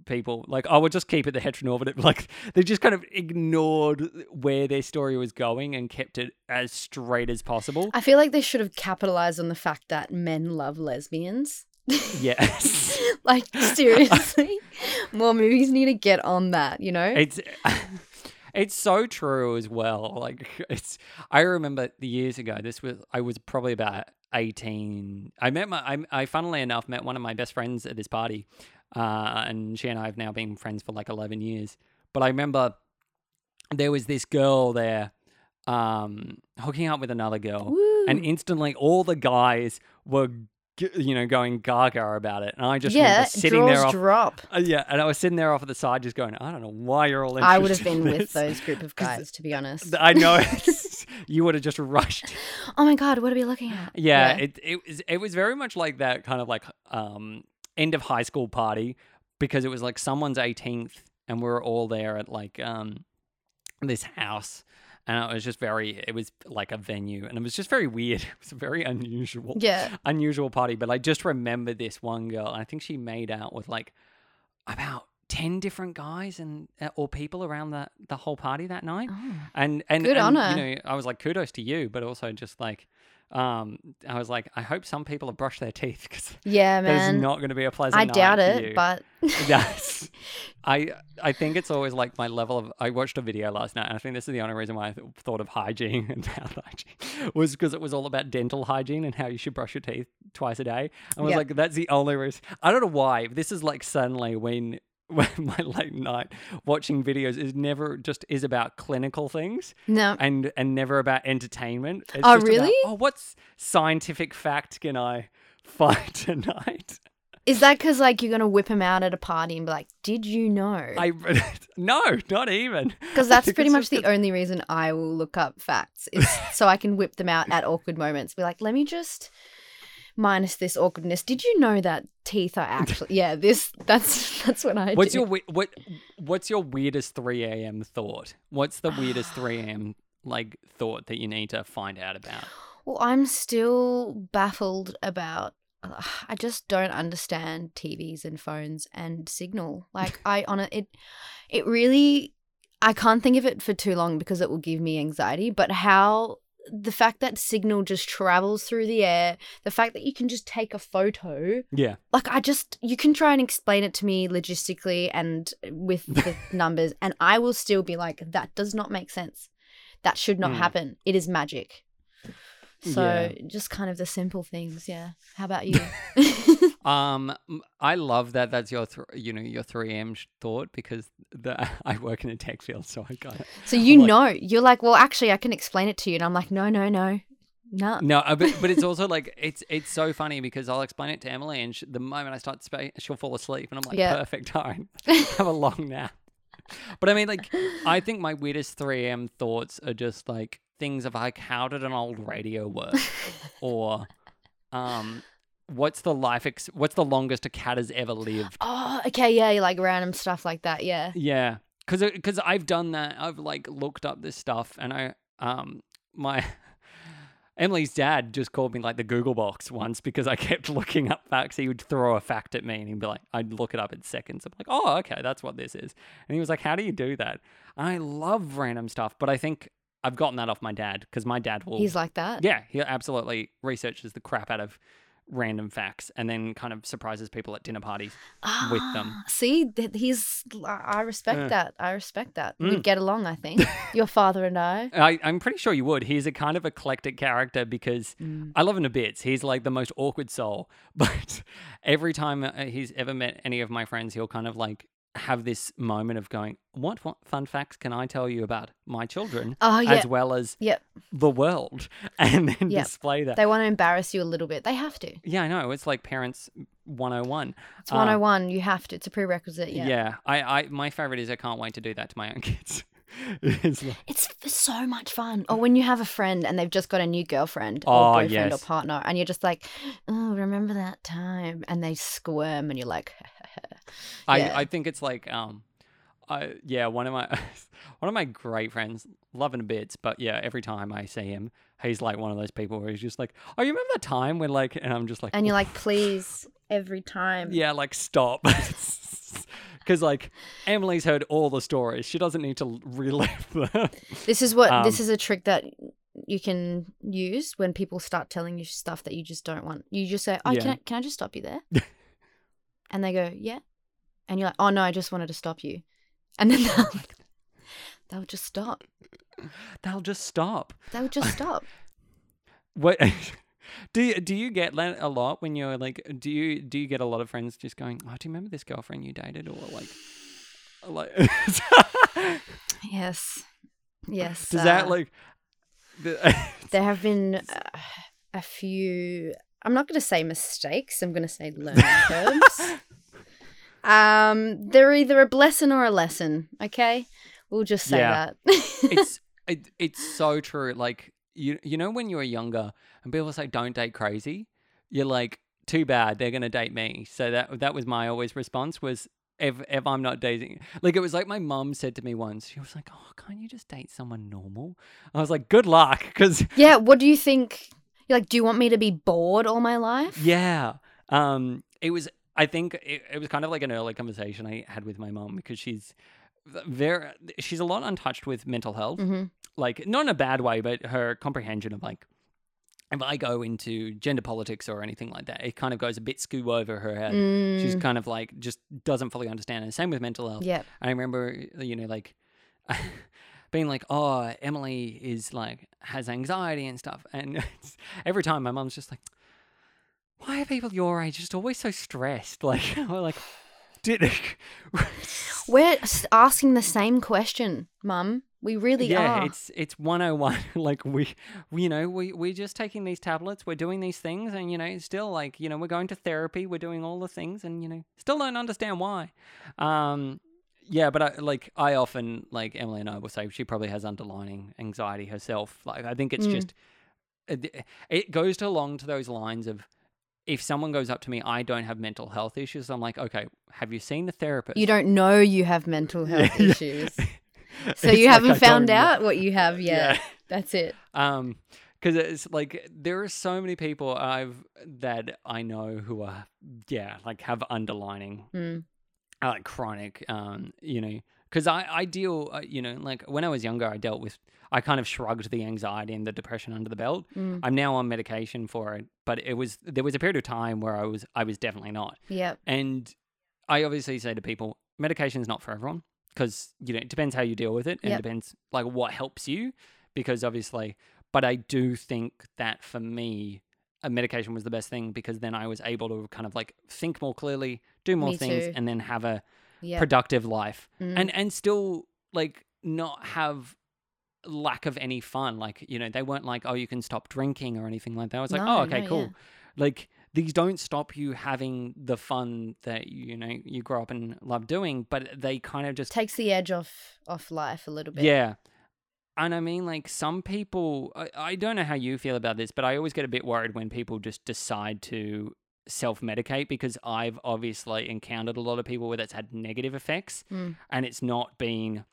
Speaker 1: people?" Like, I we'll just keep it the heteronormative." Like they just kind of ignored where their story was going and kept it as straight as possible.
Speaker 2: I feel like they should have capitalized on the fact that men love lesbians.
Speaker 1: yes,
Speaker 2: like seriously, more movies need to get on that. You know?
Speaker 1: it's. It's so true as well. Like it's I remember the years ago, this was I was probably about 18. I met my I, I funnily enough met one of my best friends at this party. Uh, and she and I have now been friends for like 11 years. But I remember there was this girl there um hooking up with another girl
Speaker 2: Woo.
Speaker 1: and instantly all the guys were you know going gaga about it and I just
Speaker 2: yeah,
Speaker 1: sitting there off
Speaker 2: drop.
Speaker 1: uh, yeah, and I was sitting there off at the side, just going, I don't know why you're all interested.
Speaker 2: I would have been with those group of guys, to be honest.
Speaker 1: I know you would have just rushed.
Speaker 2: Oh my god, what are we looking at?
Speaker 1: Yeah, it it was it was very much like that kind of like um end of high school party because it was like someone's 18th and we were all there at like um this house and it was just very it was like a venue and it was just very weird. It was a very unusual
Speaker 2: yeah.
Speaker 1: unusual party, but I just remember this one girl, and I think she made out with like about ten different guys and uh, or people around the the whole party that night.
Speaker 2: Oh.
Speaker 1: And and
Speaker 2: Good
Speaker 1: and,
Speaker 2: on her.
Speaker 1: You know, I was like, kudos to you, but also just like. Um, I was like, I hope some people have brushed their teeth because
Speaker 2: Yeah, man.
Speaker 1: not going to be a pleasant.
Speaker 2: I doubt it, but
Speaker 1: Yes. I I think it's always like my level of. I watched a video last night, and I think this is the only reason why I th- thought of hygiene and mouth hygiene was because it was all about dental hygiene and how you should brush your teeth twice a day. I was
Speaker 2: Yep.
Speaker 1: like, that's the only reason. I don't know why. This is like suddenly when. My late night watching videos is never just is about clinical things
Speaker 2: no.
Speaker 1: and and never about entertainment. It's
Speaker 2: Oh,
Speaker 1: just about,
Speaker 2: really?
Speaker 1: oh, what's scientific fact can I find tonight?
Speaker 2: Is that because like you're gonna whip him out at a party and be like, "Did you know?"
Speaker 1: I no, not even.
Speaker 2: Because that's pretty much the only reason I will look up facts is so I can whip them out at awkward moments. Be like, let me just minus this awkwardness. Did you know that teeth are actually? Yeah, this. That's that's what I
Speaker 1: What's
Speaker 2: do.
Speaker 1: your we- what? What's your weirdest three a.m. thought? What's the weirdest three a.m. like thought that you need to find out about?
Speaker 2: Well, I'm still baffled about. ugh, I just don't understand TVs and phones and signal. Like I on it, it really. I can't think of it for too long because it will give me anxiety. But how the fact that signal just travels through the air, the fact that you can just take a photo,
Speaker 1: Yeah,
Speaker 2: like I just you can try and explain it to me logistically and with the numbers, and I will still be like, that does not make sense. That should not
Speaker 1: Mm.
Speaker 2: happen. It is magic. So
Speaker 1: Yeah.
Speaker 2: just kind of the simple things, yeah. How about you?
Speaker 1: Um, I love that. That's your, th- you know, your three M thought because the I work in a tech field, so I got it.
Speaker 2: so you
Speaker 1: like-
Speaker 2: know, you're like, well, actually, I can explain it to you, and I'm like, no, no, no, no.
Speaker 1: No, uh, but but it's also like it's it's so funny because I'll explain it to Emily, and sh the moment I start to speak, she'll fall asleep, and I'm like,
Speaker 2: Yeah.
Speaker 1: perfect, all right, have a long nap. But I mean, like, I think my weirdest 3M thoughts are just like things of like, how did an old radio work, or um, what's the life, ex- what's the longest a cat has ever lived?
Speaker 2: Oh, okay, yeah, like random stuff like that, yeah.
Speaker 1: Yeah, because because I've done that. I've like looked up this stuff, and I um my Emily's dad just called me like the Google box once because I kept looking up facts. He would throw a fact at me, and he'd be like, I'd look it up in seconds. I'm like, oh, okay, that's what this is. And he was like, how do you do that? And I love random stuff, but I think I've gotten that off my dad because my dad will.
Speaker 2: He's like that.
Speaker 1: yeah, he absolutely researches the crap out of random facts and then kind of surprises people at dinner parties with them.
Speaker 2: Ah, See, he's. I respect that. I respect that.
Speaker 1: Mm.
Speaker 2: We'd get along, I think. Your father and I.
Speaker 1: I, I'm pretty sure you would. He's a kind of eclectic character because
Speaker 2: Mm.
Speaker 1: I love him to bits. He's like the most awkward soul. But every time uh, he's ever met any of my friends, he'll kind of like have this moment of going, What, what fun facts can I tell you about my children
Speaker 2: Oh yeah.
Speaker 1: as well as
Speaker 2: Yep.
Speaker 1: the world? And then
Speaker 2: Yep.
Speaker 1: display that.
Speaker 2: They want to embarrass you a little bit. They have to.
Speaker 1: yeah, I know. It's like Parents 101.
Speaker 2: It's
Speaker 1: Uh,
Speaker 2: 101. you have to. It's a prerequisite. Yeah.
Speaker 1: Yeah. I, I, my favorite is I can't wait to do that to my own kids. it's like,
Speaker 2: It's so much fun. Or when you have a friend and they've just got a new girlfriend
Speaker 1: Oh,
Speaker 2: or boyfriend
Speaker 1: yes.
Speaker 2: or partner, and you're just like, oh, remember that time? And they squirm, and you're like, Yeah.
Speaker 1: I, I think it's like um I yeah, one of my one of my great friends, loving bits, but yeah, every time I see him, he's like one of those people where he's just like, Oh, you remember that time when like and I'm just like
Speaker 2: and you're like, please, every time.
Speaker 1: Yeah, like stop. Cause like Emily's heard all the stories. She doesn't need to relive them.
Speaker 2: This is what
Speaker 1: Um,
Speaker 2: this is a trick that you can use when people start telling you stuff that you just don't want. You just say, "Oh,
Speaker 1: Yeah.
Speaker 2: can I, can I just stop you there?" And they go, "Yeah," and you're like, "Oh no, I just wanted to stop you," and then they'll, they'll just stop.
Speaker 1: They'll just stop.
Speaker 2: They'll just stop.
Speaker 1: What do you, do you get that a lot when you're like do you do you get a lot of friends just going, Oh, do you remember this girlfriend you dated? Or like like
Speaker 2: yes, yes.
Speaker 1: Does that
Speaker 2: uh,
Speaker 1: like
Speaker 2: There have been uh, a few. I'm not going to say mistakes. I'm going to say learning curves. Um, they're either a blessing or a lesson. Okay, we'll just say
Speaker 1: Yeah.
Speaker 2: that.
Speaker 1: it's it, it's so true. Like you you know when you were younger and people say don't date crazy, you're like too bad they're gonna date me. So that that was my always response was if if I'm not dating, like it was like my mum said to me once. She was like, "Oh, can't you just date someone normal?" I was like, "Good luck," because
Speaker 2: yeah. What do you think? You're like, do you want me to be bored all my life?
Speaker 1: Yeah. Um, it was, I think it, it was kind of like an early conversation I had with my mom because she's very, she's a lot untouched with mental health.
Speaker 2: hmm
Speaker 1: Like, not in a bad way, but her comprehension of like if I go into gender politics or anything like that, it kind of goes a bit skew over her head.
Speaker 2: Mm,
Speaker 1: She's kind of like just doesn't fully understand. And same with mental health.
Speaker 2: Yeah.
Speaker 1: I remember, you know, like being like, "Oh, Emily is like has anxiety and stuff," and it's, every time my mum's just like, "Why are people your age just always so stressed?" Like, we're like, did
Speaker 2: We're asking the same question, Mum. We really
Speaker 1: yeah,
Speaker 2: are.
Speaker 1: it's it's one oh one. Like we, we, you know, we we're just taking these tablets, we're doing these things, and you know, still like you know, we're going to therapy, we're doing all the things, and you know, still don't understand why. Um, yeah, but I like I often like Emily and I will say she probably has underlining anxiety herself. Like I think it's
Speaker 2: Mm.
Speaker 1: just it, it goes to along to those lines of. If someone goes up to me, I don't have mental health issues. I'm like, okay, have you seen the therapist?
Speaker 2: you don't know you have mental health
Speaker 1: Yeah,
Speaker 2: issues. So
Speaker 1: It's
Speaker 2: you haven't
Speaker 1: I
Speaker 2: found
Speaker 1: know.
Speaker 2: out what you have yet.
Speaker 1: Yeah.
Speaker 2: That's it.
Speaker 1: um because it's like there are so many people i've that i know who are yeah like have underlining
Speaker 2: Mm.
Speaker 1: Like chronic um you know because i i deal uh, you know like when i was younger i dealt with i kind of shrugged the anxiety and the depression under the belt
Speaker 2: Mm.
Speaker 1: i'm now on medication for it but it was there was a period of time where i was i was definitely not
Speaker 2: Yep.
Speaker 1: and I obviously say to people, medication is not for everyone because you know it depends how you deal with it and
Speaker 2: Yep.
Speaker 1: it depends like what helps you. Because obviously, but I do think that for me, a medication was the best thing because then I was able to kind of like think more clearly, do more
Speaker 2: Me
Speaker 1: things,
Speaker 2: too.
Speaker 1: and then have a productive life
Speaker 2: Mm.
Speaker 1: and and still like not have lack of any fun like you know they weren't like oh you can stop drinking or anything like that i was like
Speaker 2: No,
Speaker 1: oh okay
Speaker 2: no,
Speaker 1: cool
Speaker 2: yeah.
Speaker 1: like these don't stop you having the fun that you know you grow up and love doing but they kind of just
Speaker 2: takes the edge off off life a little bit.
Speaker 1: yeah and i mean like some people I, I don't know how you feel about this but i always get a bit worried when people just decide to self-medicate because i've obviously encountered a lot of people where that's had negative effects
Speaker 2: Mm.
Speaker 1: and it's not been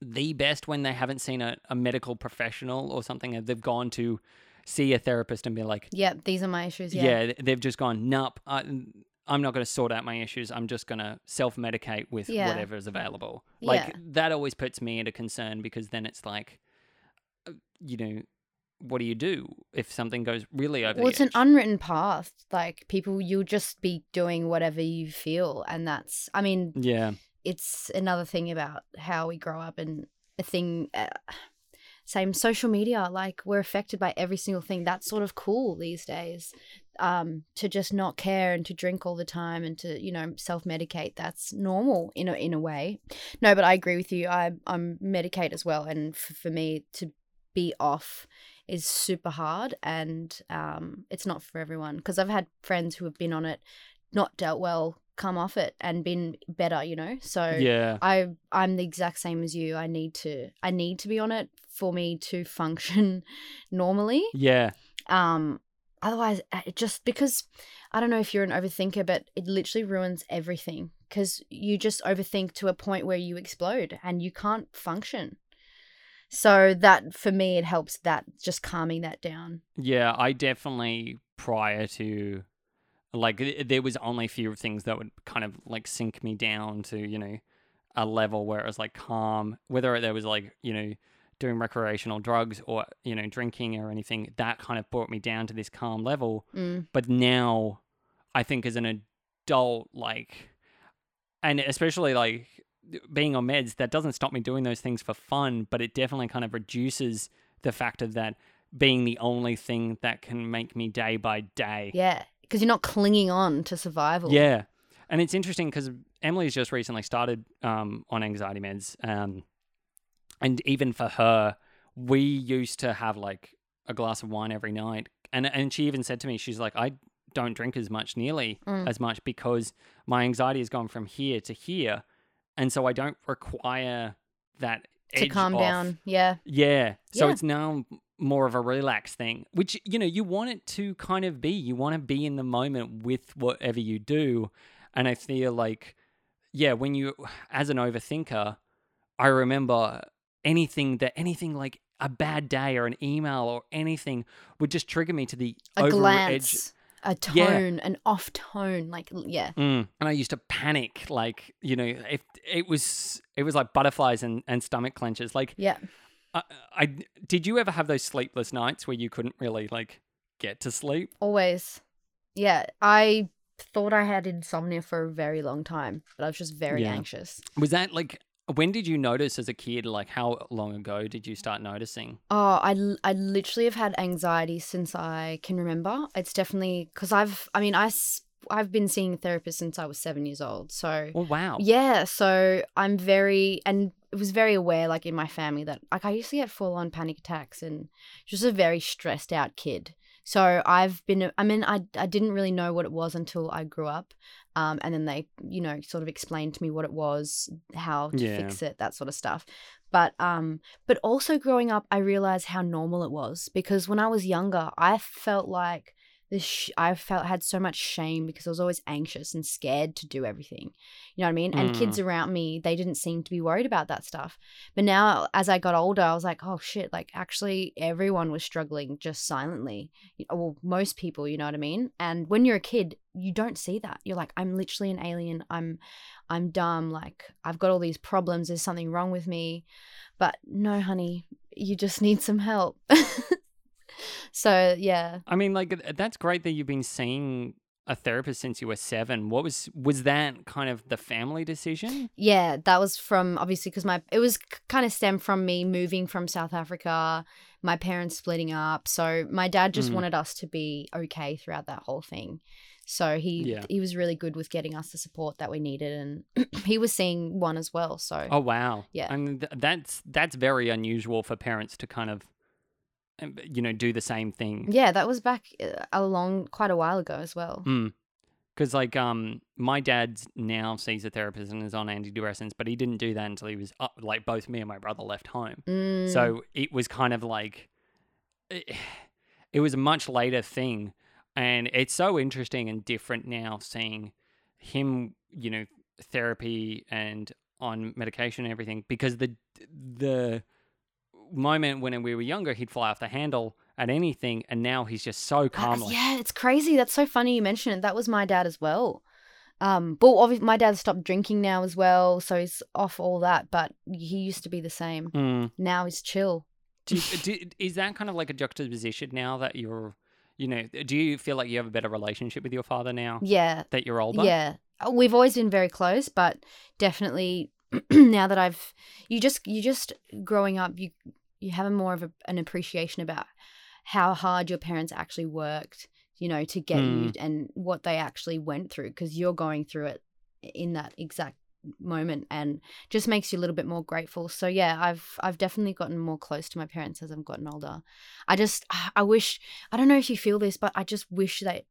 Speaker 1: the best when they haven't seen a, a medical professional or something and they've gone to see a therapist and be like
Speaker 2: "Yeah, These are my issues.
Speaker 1: yeah,
Speaker 2: Yeah.
Speaker 1: they've just gone nope I, i'm not going to sort out my issues i'm just going to self-medicate with
Speaker 2: Yeah.
Speaker 1: whatever's available like
Speaker 2: Yeah.
Speaker 1: that always puts me into concern because then it's like uh, you know what do you do if something goes really over
Speaker 2: Well, it's an unwritten path. Like people, you'll just be doing whatever you feel, and that's. I mean,
Speaker 1: yeah
Speaker 2: it's another thing about how we grow up and a thing uh, same social media like we're affected by every single thing that's sort of cool these days um to just not care and to drink all the time and to you know self-medicate that's normal in a in a way no but i agree with you i i'm medicate as well and f- for me to be off is super hard and um it's not for everyone because i've had friends who have been on it not dealt well come off it and been better you know so
Speaker 1: yeah
Speaker 2: I I'm the exact same as you. I need to I need to be on it for me to function normally.
Speaker 1: yeah
Speaker 2: Um otherwise uh, it just because I don't know if you're an overthinker but it literally ruins everything cuz you just overthink to a point where you explode and you can't function. So that for me it helps that just calming that down.
Speaker 1: Yeah, I definitely prior to like there was only a few things that would kind of like sink me down to, you know, a level where it was like calm, whether there was like, you know, doing recreational drugs or, you know, drinking or anything, that kind of brought me down to this calm level.
Speaker 2: Mm.
Speaker 1: But now I think as an adult like and especially like being on meds that doesn't stop me doing those things for fun, but it definitely kind of reduces the fact of that being the only thing that can make me day by day.
Speaker 2: Yeah, cuz you're not clinging on to survival.
Speaker 1: Yeah. And it's interesting because Emily's just recently started um, on anxiety meds. Um, and even for her, we used to have like a glass of wine every night. And, and she even said to me, she's like, I don't drink as much nearly
Speaker 2: Mm.
Speaker 1: as much because my anxiety has gone from here to here. And so I don't require that
Speaker 2: to calm
Speaker 1: off.
Speaker 2: down. Yeah.
Speaker 1: Yeah. So
Speaker 2: Yeah.
Speaker 1: it's now more of a relaxed thing, which, you know, you want it to kind of be. You want to be in the moment with whatever you do. And I feel like, yeah, when you, as an overthinker, I remember anything that, anything like a bad day or an email or anything would just trigger me to the
Speaker 2: A
Speaker 1: over
Speaker 2: glance, a tone,
Speaker 1: Yeah.
Speaker 2: an off tone, like yeah.
Speaker 1: Mm. And I used to panic, like, you know, if it was, it was like butterflies and, and stomach clenches. Like,
Speaker 2: Yeah.
Speaker 1: I, I did you ever have those sleepless nights where you couldn't really like get to sleep?
Speaker 2: Always. Yeah, I thought I had insomnia for a very long time, but I was just very
Speaker 1: Yeah.
Speaker 2: anxious.
Speaker 1: Was that like when did you notice as a kid? Like how long ago did you start noticing?
Speaker 2: Oh, I, I literally have had anxiety since I can remember. It's definitely because I've, I mean, I, I've been seeing a therapist since I was seven years old. So,
Speaker 1: Oh wow.
Speaker 2: yeah, so I'm very, and it was very aware, like in my family, that like I used to get full on panic attacks and just a very stressed out kid. So I've been, I mean, I, I didn't really know what it was until I grew up. Um, and then they, you know, sort of explained to me what it was, how to
Speaker 1: Yeah.
Speaker 2: fix it, that sort of stuff. But um, but also growing up, I realized how normal it was because when I was younger, I felt like this. Sh- I felt had so much shame because I was always anxious and scared to do everything. You know what I mean? And kids mm. around me, they didn't seem to be worried about that stuff. But now, as I got older, I was like, oh shit! Like actually, everyone was struggling just silently. Well, most people, you know what I mean? And when you're a kid, you don't see that. You're like, I'm literally an alien. I'm I'm dumb. Like, I've got all these problems. There's something wrong with me. But no, honey, you just need some help. so, yeah.
Speaker 1: I mean, like that's great that you've been seeing a therapist since you were seven. What was was that kind of the family decision?
Speaker 2: Yeah, that was from obviously because my, it was kind of stemmed from me moving from South Africa, my parents splitting up. So, my dad just
Speaker 1: Mm.
Speaker 2: wanted us to be okay throughout that whole thing. So he
Speaker 1: Yeah.
Speaker 2: he was really good with getting us the support that we needed, and he was seeing one as well. So
Speaker 1: Oh wow.
Speaker 2: Yeah.
Speaker 1: And th- that's that's very unusual for parents to kind of you know do the same thing.
Speaker 2: yeah, that was back uh, a long quite a while ago as well.
Speaker 1: Because like um my dad's now sees a therapist and is on antidepressants, but he didn't do that until he was up, like both me and my brother left home.
Speaker 2: Mm.
Speaker 1: So it was kind of like it, it was a much later thing, and it's so interesting and different now seeing him, you know, therapy and on medication and everything because the the moment when we were younger he'd fly off the handle at anything and now he's just so
Speaker 2: Uh,
Speaker 1: calm like,
Speaker 2: yeah, it's crazy. That's so funny you mentioned it. That was my dad as well. Um, but obviously my dad stopped drinking now as well, so he's off all that. But he used to be the same.
Speaker 1: Mm.
Speaker 2: Now he's chill.
Speaker 1: Do do, is that kind of like a juxtaposition now that you're, you know, do you feel like you have a better relationship with your father now
Speaker 2: Yeah,
Speaker 1: that you're older?
Speaker 2: yeah. Uh, We've always been very close, but definitely now that I've you just you just growing up, you you have a more of a, an appreciation about how hard your parents actually worked, you know, to get you mm. and what they actually went through because you're going through it in that exact moment and just makes you a little bit more grateful. So yeah, I've I've definitely gotten more close to my parents as I've gotten older. I just I wish I don't know if you feel this, but I just wish that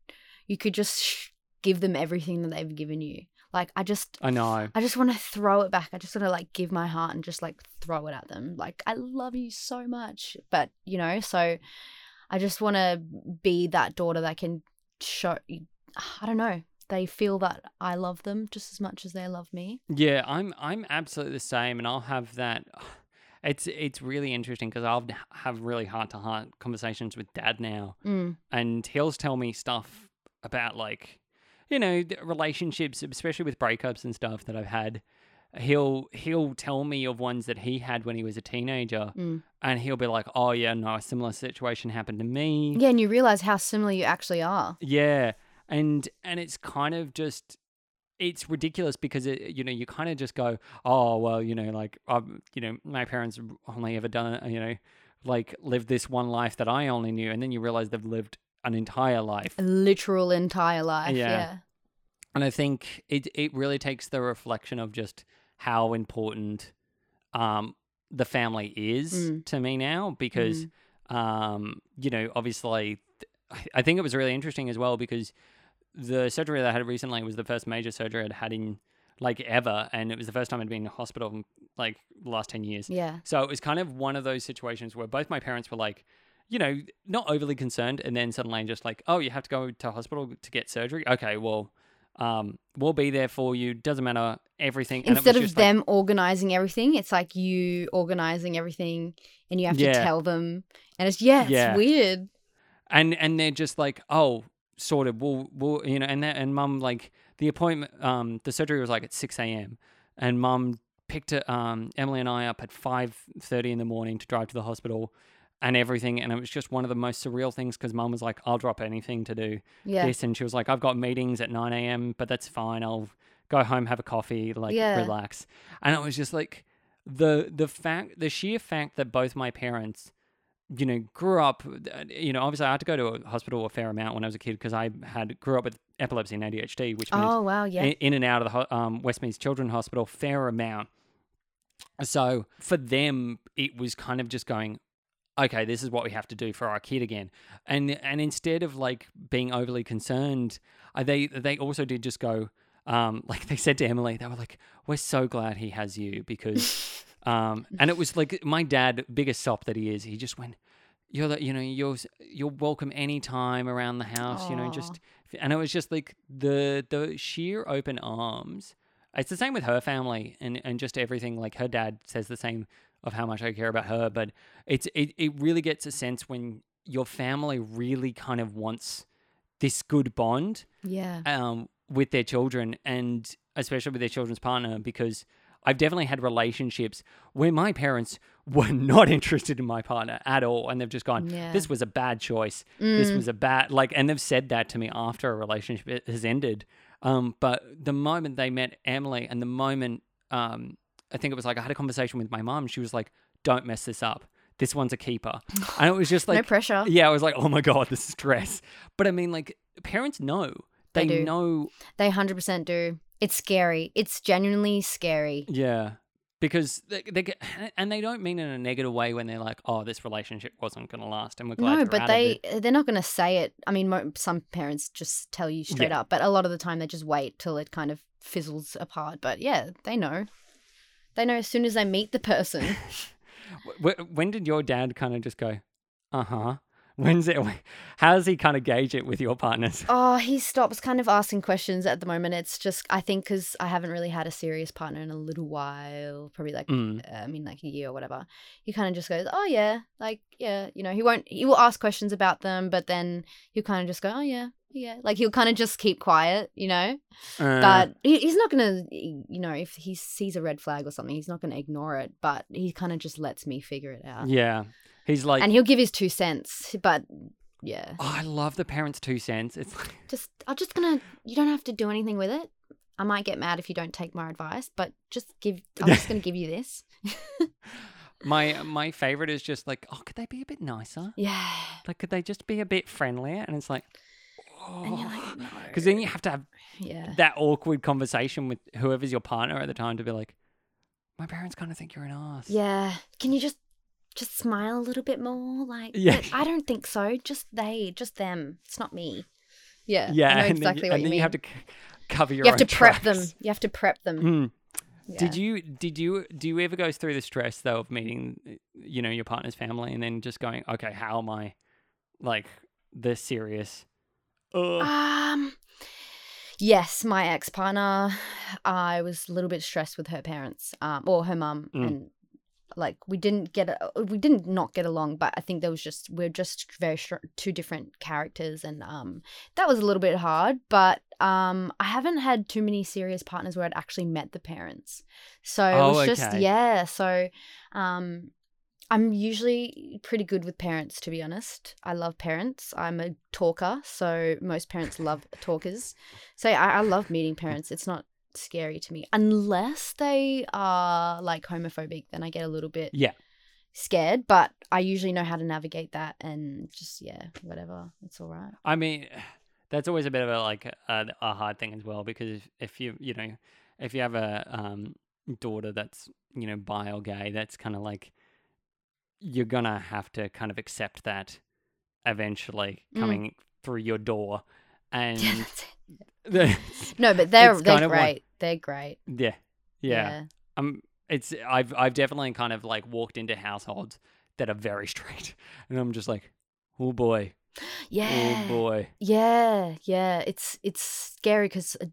Speaker 2: you could just sh- give them everything that they've given you. Like I just
Speaker 1: I know.
Speaker 2: I just want to throw it back. I just want to like give my heart and just like throw it at them. Like I love you so much, but you know, so I just want to be that daughter that can show. I don't know. They feel that I love them just as much as they love me.
Speaker 1: Yeah, I'm I'm absolutely the same, and I'll have that. It's it's really interesting because I'll have really heart to heart conversations with Dad now,
Speaker 2: Mm.
Speaker 1: and he'll tell me stuff about like, you know, relationships, especially with breakups and stuff that I've had. He'll he'll tell me of ones that he had when he was a teenager,
Speaker 2: Mm.
Speaker 1: and he'll be like, "Oh yeah, no, a similar situation happened to me."
Speaker 2: Yeah, and you realize how similar you actually are.
Speaker 1: Yeah, and and it's kind of just it's ridiculous because it you know you kind of just go oh well you know like um you know my parents only ever done you know like lived this one life that I only knew and then you realize they've lived an entire life
Speaker 2: A literal entire life.
Speaker 1: Yeah.
Speaker 2: Yeah.
Speaker 1: and I think it it really takes the reflection of just how important um the family is
Speaker 2: Mm.
Speaker 1: to me now because um you know obviously I- I think it was really interesting as well because the surgery that I had recently was the first major surgery I'd had in like ever and it was the first time I'd been in hospital in like the last 10 years
Speaker 2: Yeah.
Speaker 1: so it was kind of one of those situations where both my parents were like, you know, not overly concerned, and then suddenly just like, oh, you have to go to hospital to get surgery. Okay, well, um, we'll be there for you. Doesn't matter everything. And it
Speaker 2: Instead of
Speaker 1: just like-
Speaker 2: them organizing everything, it's like you organizing everything and you have to tell them. And it's, yeah, it's
Speaker 1: Yeah.
Speaker 2: weird.
Speaker 1: and and they're just like, oh, sort of. We'll we'll you know, and that and mum like the appointment, um, the surgery was like at six a.m. and mum picked um, Emily and I up at five thirty in the morning to drive to the hospital and everything, and it was just one of the most surreal things because Mum was like, "I'll drop anything to do
Speaker 2: Yeah.
Speaker 1: this," and she was like, "I've got meetings at nine a.m., but that's fine. I'll go home, have a coffee, like
Speaker 2: Yeah.
Speaker 1: relax." And it was just like the the fact, the sheer fact that both my parents you know, grew up, uh, you know, obviously I had to go to a hospital a fair amount when I was a kid because I had grew up with epilepsy and ADHD, which means
Speaker 2: Oh wow, yeah.
Speaker 1: in, in and out of the um, Westmeads Children's Hospital fair amount. So for them, it was kind of just going, okay, this is what we have to do for our kid again, and and instead of like being overly concerned, uh, they they also did just go, um, like they said to Emily, they were like, we're so glad he has you because, um, and it was like my dad, biggest sop that he is, he just went. You're the, you know you're you're welcome anytime around the house you know just and it was just like the the sheer open arms it's the same with her family and and just everything like her dad says the same of how much i care about her but it's it, it really gets a sense when your family really kind of wants this good bond
Speaker 2: yeah.
Speaker 1: um, with their children and especially with their children's partner because I've definitely had relationships where my parents were not interested in my partner at all and they've just gone
Speaker 2: Yeah.
Speaker 1: this was a bad choice this
Speaker 2: Mm.
Speaker 1: was a bad like and they've said that to me after a relationship has ended um, but the moment they met Emily and the moment um, I think it was like I had a conversation with my mom she was like don't mess this up this one's a keeper and it was just like no
Speaker 2: pressure.
Speaker 1: yeah I was like oh my god the stress but I mean like parents know
Speaker 2: They
Speaker 1: they
Speaker 2: do.
Speaker 1: know
Speaker 2: They hundred percent do. It's scary. It's genuinely scary.
Speaker 1: Yeah, because they, they get, and they don't mean in a negative way when they're like, "Oh, this relationship wasn't going to last," and we're glad
Speaker 2: No, but they they're not going to say it. I mean, mo- some parents just tell you straight
Speaker 1: Yeah.
Speaker 2: up, but a lot of the time they just wait till it kind of fizzles apart. But yeah, they know. They know as soon as they meet the person.
Speaker 1: Wh- wh- When did your dad kind of just go, "Uh huh"? When's it? How does he kind of gauge it with your partners?
Speaker 2: oh, he stops kind of asking questions at the moment. It's just I think because I haven't really had a serious partner in a little while, probably like
Speaker 1: Mm.
Speaker 2: uh, I mean like a year or whatever. He kind of just goes, oh yeah, like yeah, you know. He won't. He will ask questions about them, but then he'll kind of just go, oh yeah, yeah. Like he'll kind of just keep quiet, you know.
Speaker 1: Uh,
Speaker 2: but he, he's not gonna you know if he sees a red flag or something he's not gonna ignore it but he kind of just lets me figure it out
Speaker 1: yeah, he's like,
Speaker 2: and he'll give his two cents but yeah
Speaker 1: oh, I love the parents' two cents. It's like,
Speaker 2: just i'm just gonna you don't have to do anything with it i might get mad if you don't take my advice but just give i'm just gonna give you this
Speaker 1: my my favorite is just like, oh, could they be a bit nicer?
Speaker 2: yeah
Speaker 1: Like, could they just be a bit friendlier? And it's like,
Speaker 2: and you're like no
Speaker 1: because then you have to have
Speaker 2: yeah
Speaker 1: that awkward conversation with whoever's your partner at the time to be like, my parents kind of think you're an ass.
Speaker 2: yeah can you just just smile a little bit more like
Speaker 1: Yeah.
Speaker 2: i don't think so just they just them it's not me yeah
Speaker 1: yeah,
Speaker 2: I know
Speaker 1: and
Speaker 2: exactly
Speaker 1: then,
Speaker 2: what
Speaker 1: and
Speaker 2: you
Speaker 1: then
Speaker 2: mean
Speaker 1: you have to c- cover your
Speaker 2: you have to
Speaker 1: own
Speaker 2: prep them. You have to prep them.
Speaker 1: Mm.
Speaker 2: Yeah.
Speaker 1: Did you did you do you ever go through the stress though of meeting you know your partner's family and then just going okay how am I like this serious? Ugh.
Speaker 2: Um. Yes, my ex partner. I was a little bit stressed with her parents, um, or her mum,
Speaker 1: Mm.
Speaker 2: and like we didn't get a, we didn't not get along, but I think there was just we're just very str- two different characters, and um, that was a little bit hard. But um, I haven't had too many serious partners where I'd actually met the parents, so it
Speaker 1: Oh,
Speaker 2: was just yeah. So, um, I'm usually pretty good with parents, to be honest. I love parents. I'm a talker, so most parents love talkers. So I, I love meeting parents. It's not scary to me, unless they are like homophobic. Then I get a little bit
Speaker 1: Yeah.
Speaker 2: scared. But I usually know how to navigate that, and just yeah, whatever. It's all right.
Speaker 1: I mean, that's always a bit of a like a, a hard thing as well because if, if you you know if you have a um, daughter that's you know bi or gay, that's kind of like you're gonna have to kind of accept that eventually
Speaker 2: Mm.
Speaker 1: coming through your door, and
Speaker 2: Yeah, that's no, but they're they're great. they're great.
Speaker 1: yeah, yeah, um, it's I've I've definitely kind of like walked into households that are very straight, and I'm just like, oh boy, Oh,
Speaker 2: yeah.
Speaker 1: oh boy,
Speaker 2: Yeah, yeah, it's it's scary because uh,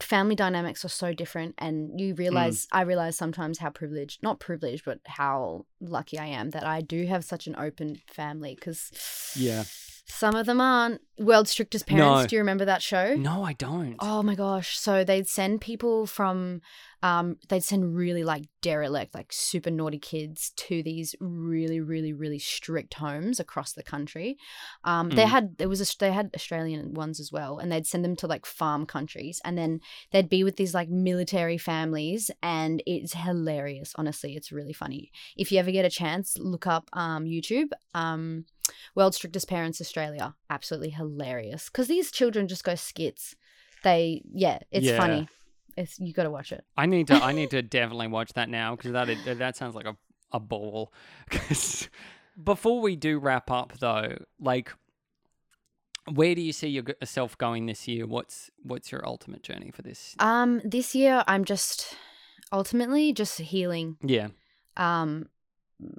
Speaker 2: family dynamics are so different, and you mm. realize I realize sometimes how privileged, not privileged, but how lucky I am that I do have such an open family. Because
Speaker 1: Yeah.
Speaker 2: Some of them aren't. World's Strictest Parents.
Speaker 1: No.
Speaker 2: Do you remember that show?
Speaker 1: No, I don't.
Speaker 2: Oh my gosh. So they'd send people from, um, they'd send really like derelict, like super naughty kids to these really, really, really strict homes across the country. Um, they
Speaker 1: Mm.
Speaker 2: had, there was a, they had Australian ones as well, and they'd send them to like farm countries. And then they'd be with these like military families, and it's hilarious. Honestly, it's really funny. If you ever get a chance, look up um, YouTube. Um, World's Strictest Parents Australia. Absolutely hilarious. Because these children just go skits. They, yeah, it's
Speaker 1: Yeah.
Speaker 2: funny. It's you got to watch it.
Speaker 1: I need to. I need to definitely watch that now because that is- that sounds like a a ball. 'Cause before we do wrap up, though, like, where do you see yourself going this year? What's what's your ultimate journey for this?
Speaker 2: Um, this year I'm just ultimately just healing.
Speaker 1: Yeah,
Speaker 2: Um,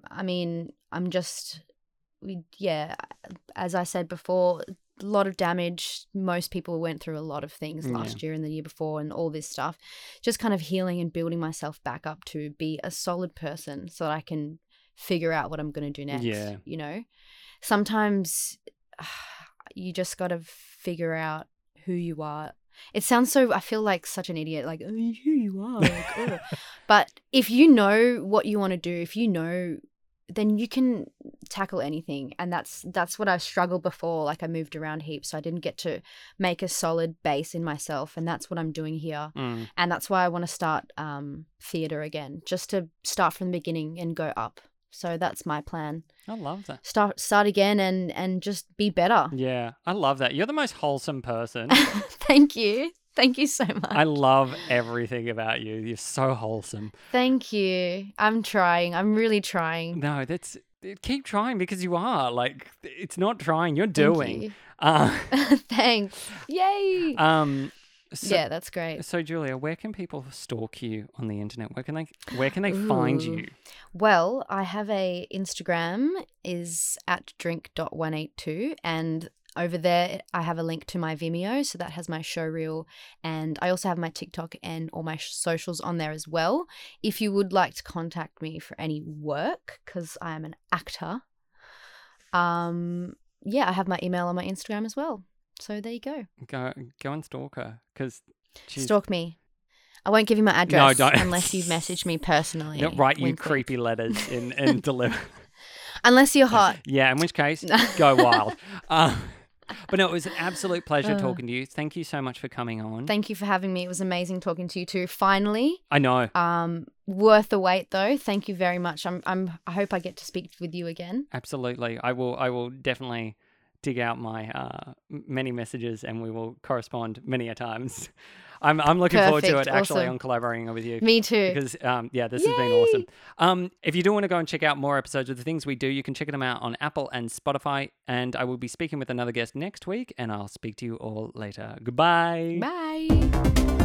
Speaker 2: I mean, I'm just, we, yeah, as I said before, a lot of damage. Most people went through a lot of things mm,
Speaker 1: Yeah.
Speaker 2: last year and the year before, and all this stuff. Just kind of healing and building myself back up to be a solid person so that I can figure out what I'm going to do next.
Speaker 1: Yeah.
Speaker 2: You know, sometimes you just got to figure out who you are. It sounds so, I feel like such an idiot, like, oh, who you are. Like, ugh. Oh. But if you know what you want to do, if you know, then you can tackle anything. And that's that's what I've struggled before. Like I moved around heaps, so I didn't get to make a solid base in myself. And that's what I'm doing here.
Speaker 1: Mm.
Speaker 2: And that's why I want to start um, theatre again, just to start from the beginning and go up. So that's my plan.
Speaker 1: I love that.
Speaker 2: Start start again and and just be better.
Speaker 1: Yeah, I love that. You're the most wholesome person.
Speaker 2: Thank you. Thank you so much.
Speaker 1: I love everything about you. You're so wholesome.
Speaker 2: Thank you. I'm trying. I'm really trying.
Speaker 1: No, that's keep trying because you are like it's not trying. You're
Speaker 2: Thank
Speaker 1: doing.
Speaker 2: you.
Speaker 1: Uh,
Speaker 2: Thanks. Yay.
Speaker 1: um. So,
Speaker 2: yeah, that's great.
Speaker 1: So Julia, where can people stalk you on the internet? Where can they where can they find you?
Speaker 2: Well, I have a Instagram is at drink.182 and over there I have a link to my Vimeo, so that has my show reel and I also have my TikTok and all my socials on there as well. If you would like to contact me for any work cuz I am an actor. Um yeah, I have my email on my Instagram as well. So there you go.
Speaker 1: Go go and stalk her because
Speaker 2: Stalk me. I won't give you my address
Speaker 1: don't.
Speaker 2: unless you message me personally.
Speaker 1: Don't write you creepy letters in and deliver.
Speaker 2: Unless you're hot.
Speaker 1: Yeah, in which case, go wild. Um, but no, it was an absolute pleasure
Speaker 2: Uh.
Speaker 1: talking to you. Thank you so much for coming on.
Speaker 2: Thank you for having me. It was amazing talking to you too. Finally,
Speaker 1: I know.
Speaker 2: um, worth the wait though. Thank you very much. I'm, I'm, I hope I get to speak with you again.
Speaker 1: Absolutely. I will I will definitely dig out my uh, many messages and we will correspond many a times. I'm I'm looking forward to it actually
Speaker 2: Awesome.
Speaker 1: on collaborating with you.
Speaker 2: Me too.
Speaker 1: Because um, yeah, this has been awesome. Um, if you do want to go and check out more episodes of the things we do, you can check them out on Apple and Spotify. And I will be speaking with another guest next week, and I'll speak to you all later. Goodbye.
Speaker 2: Bye.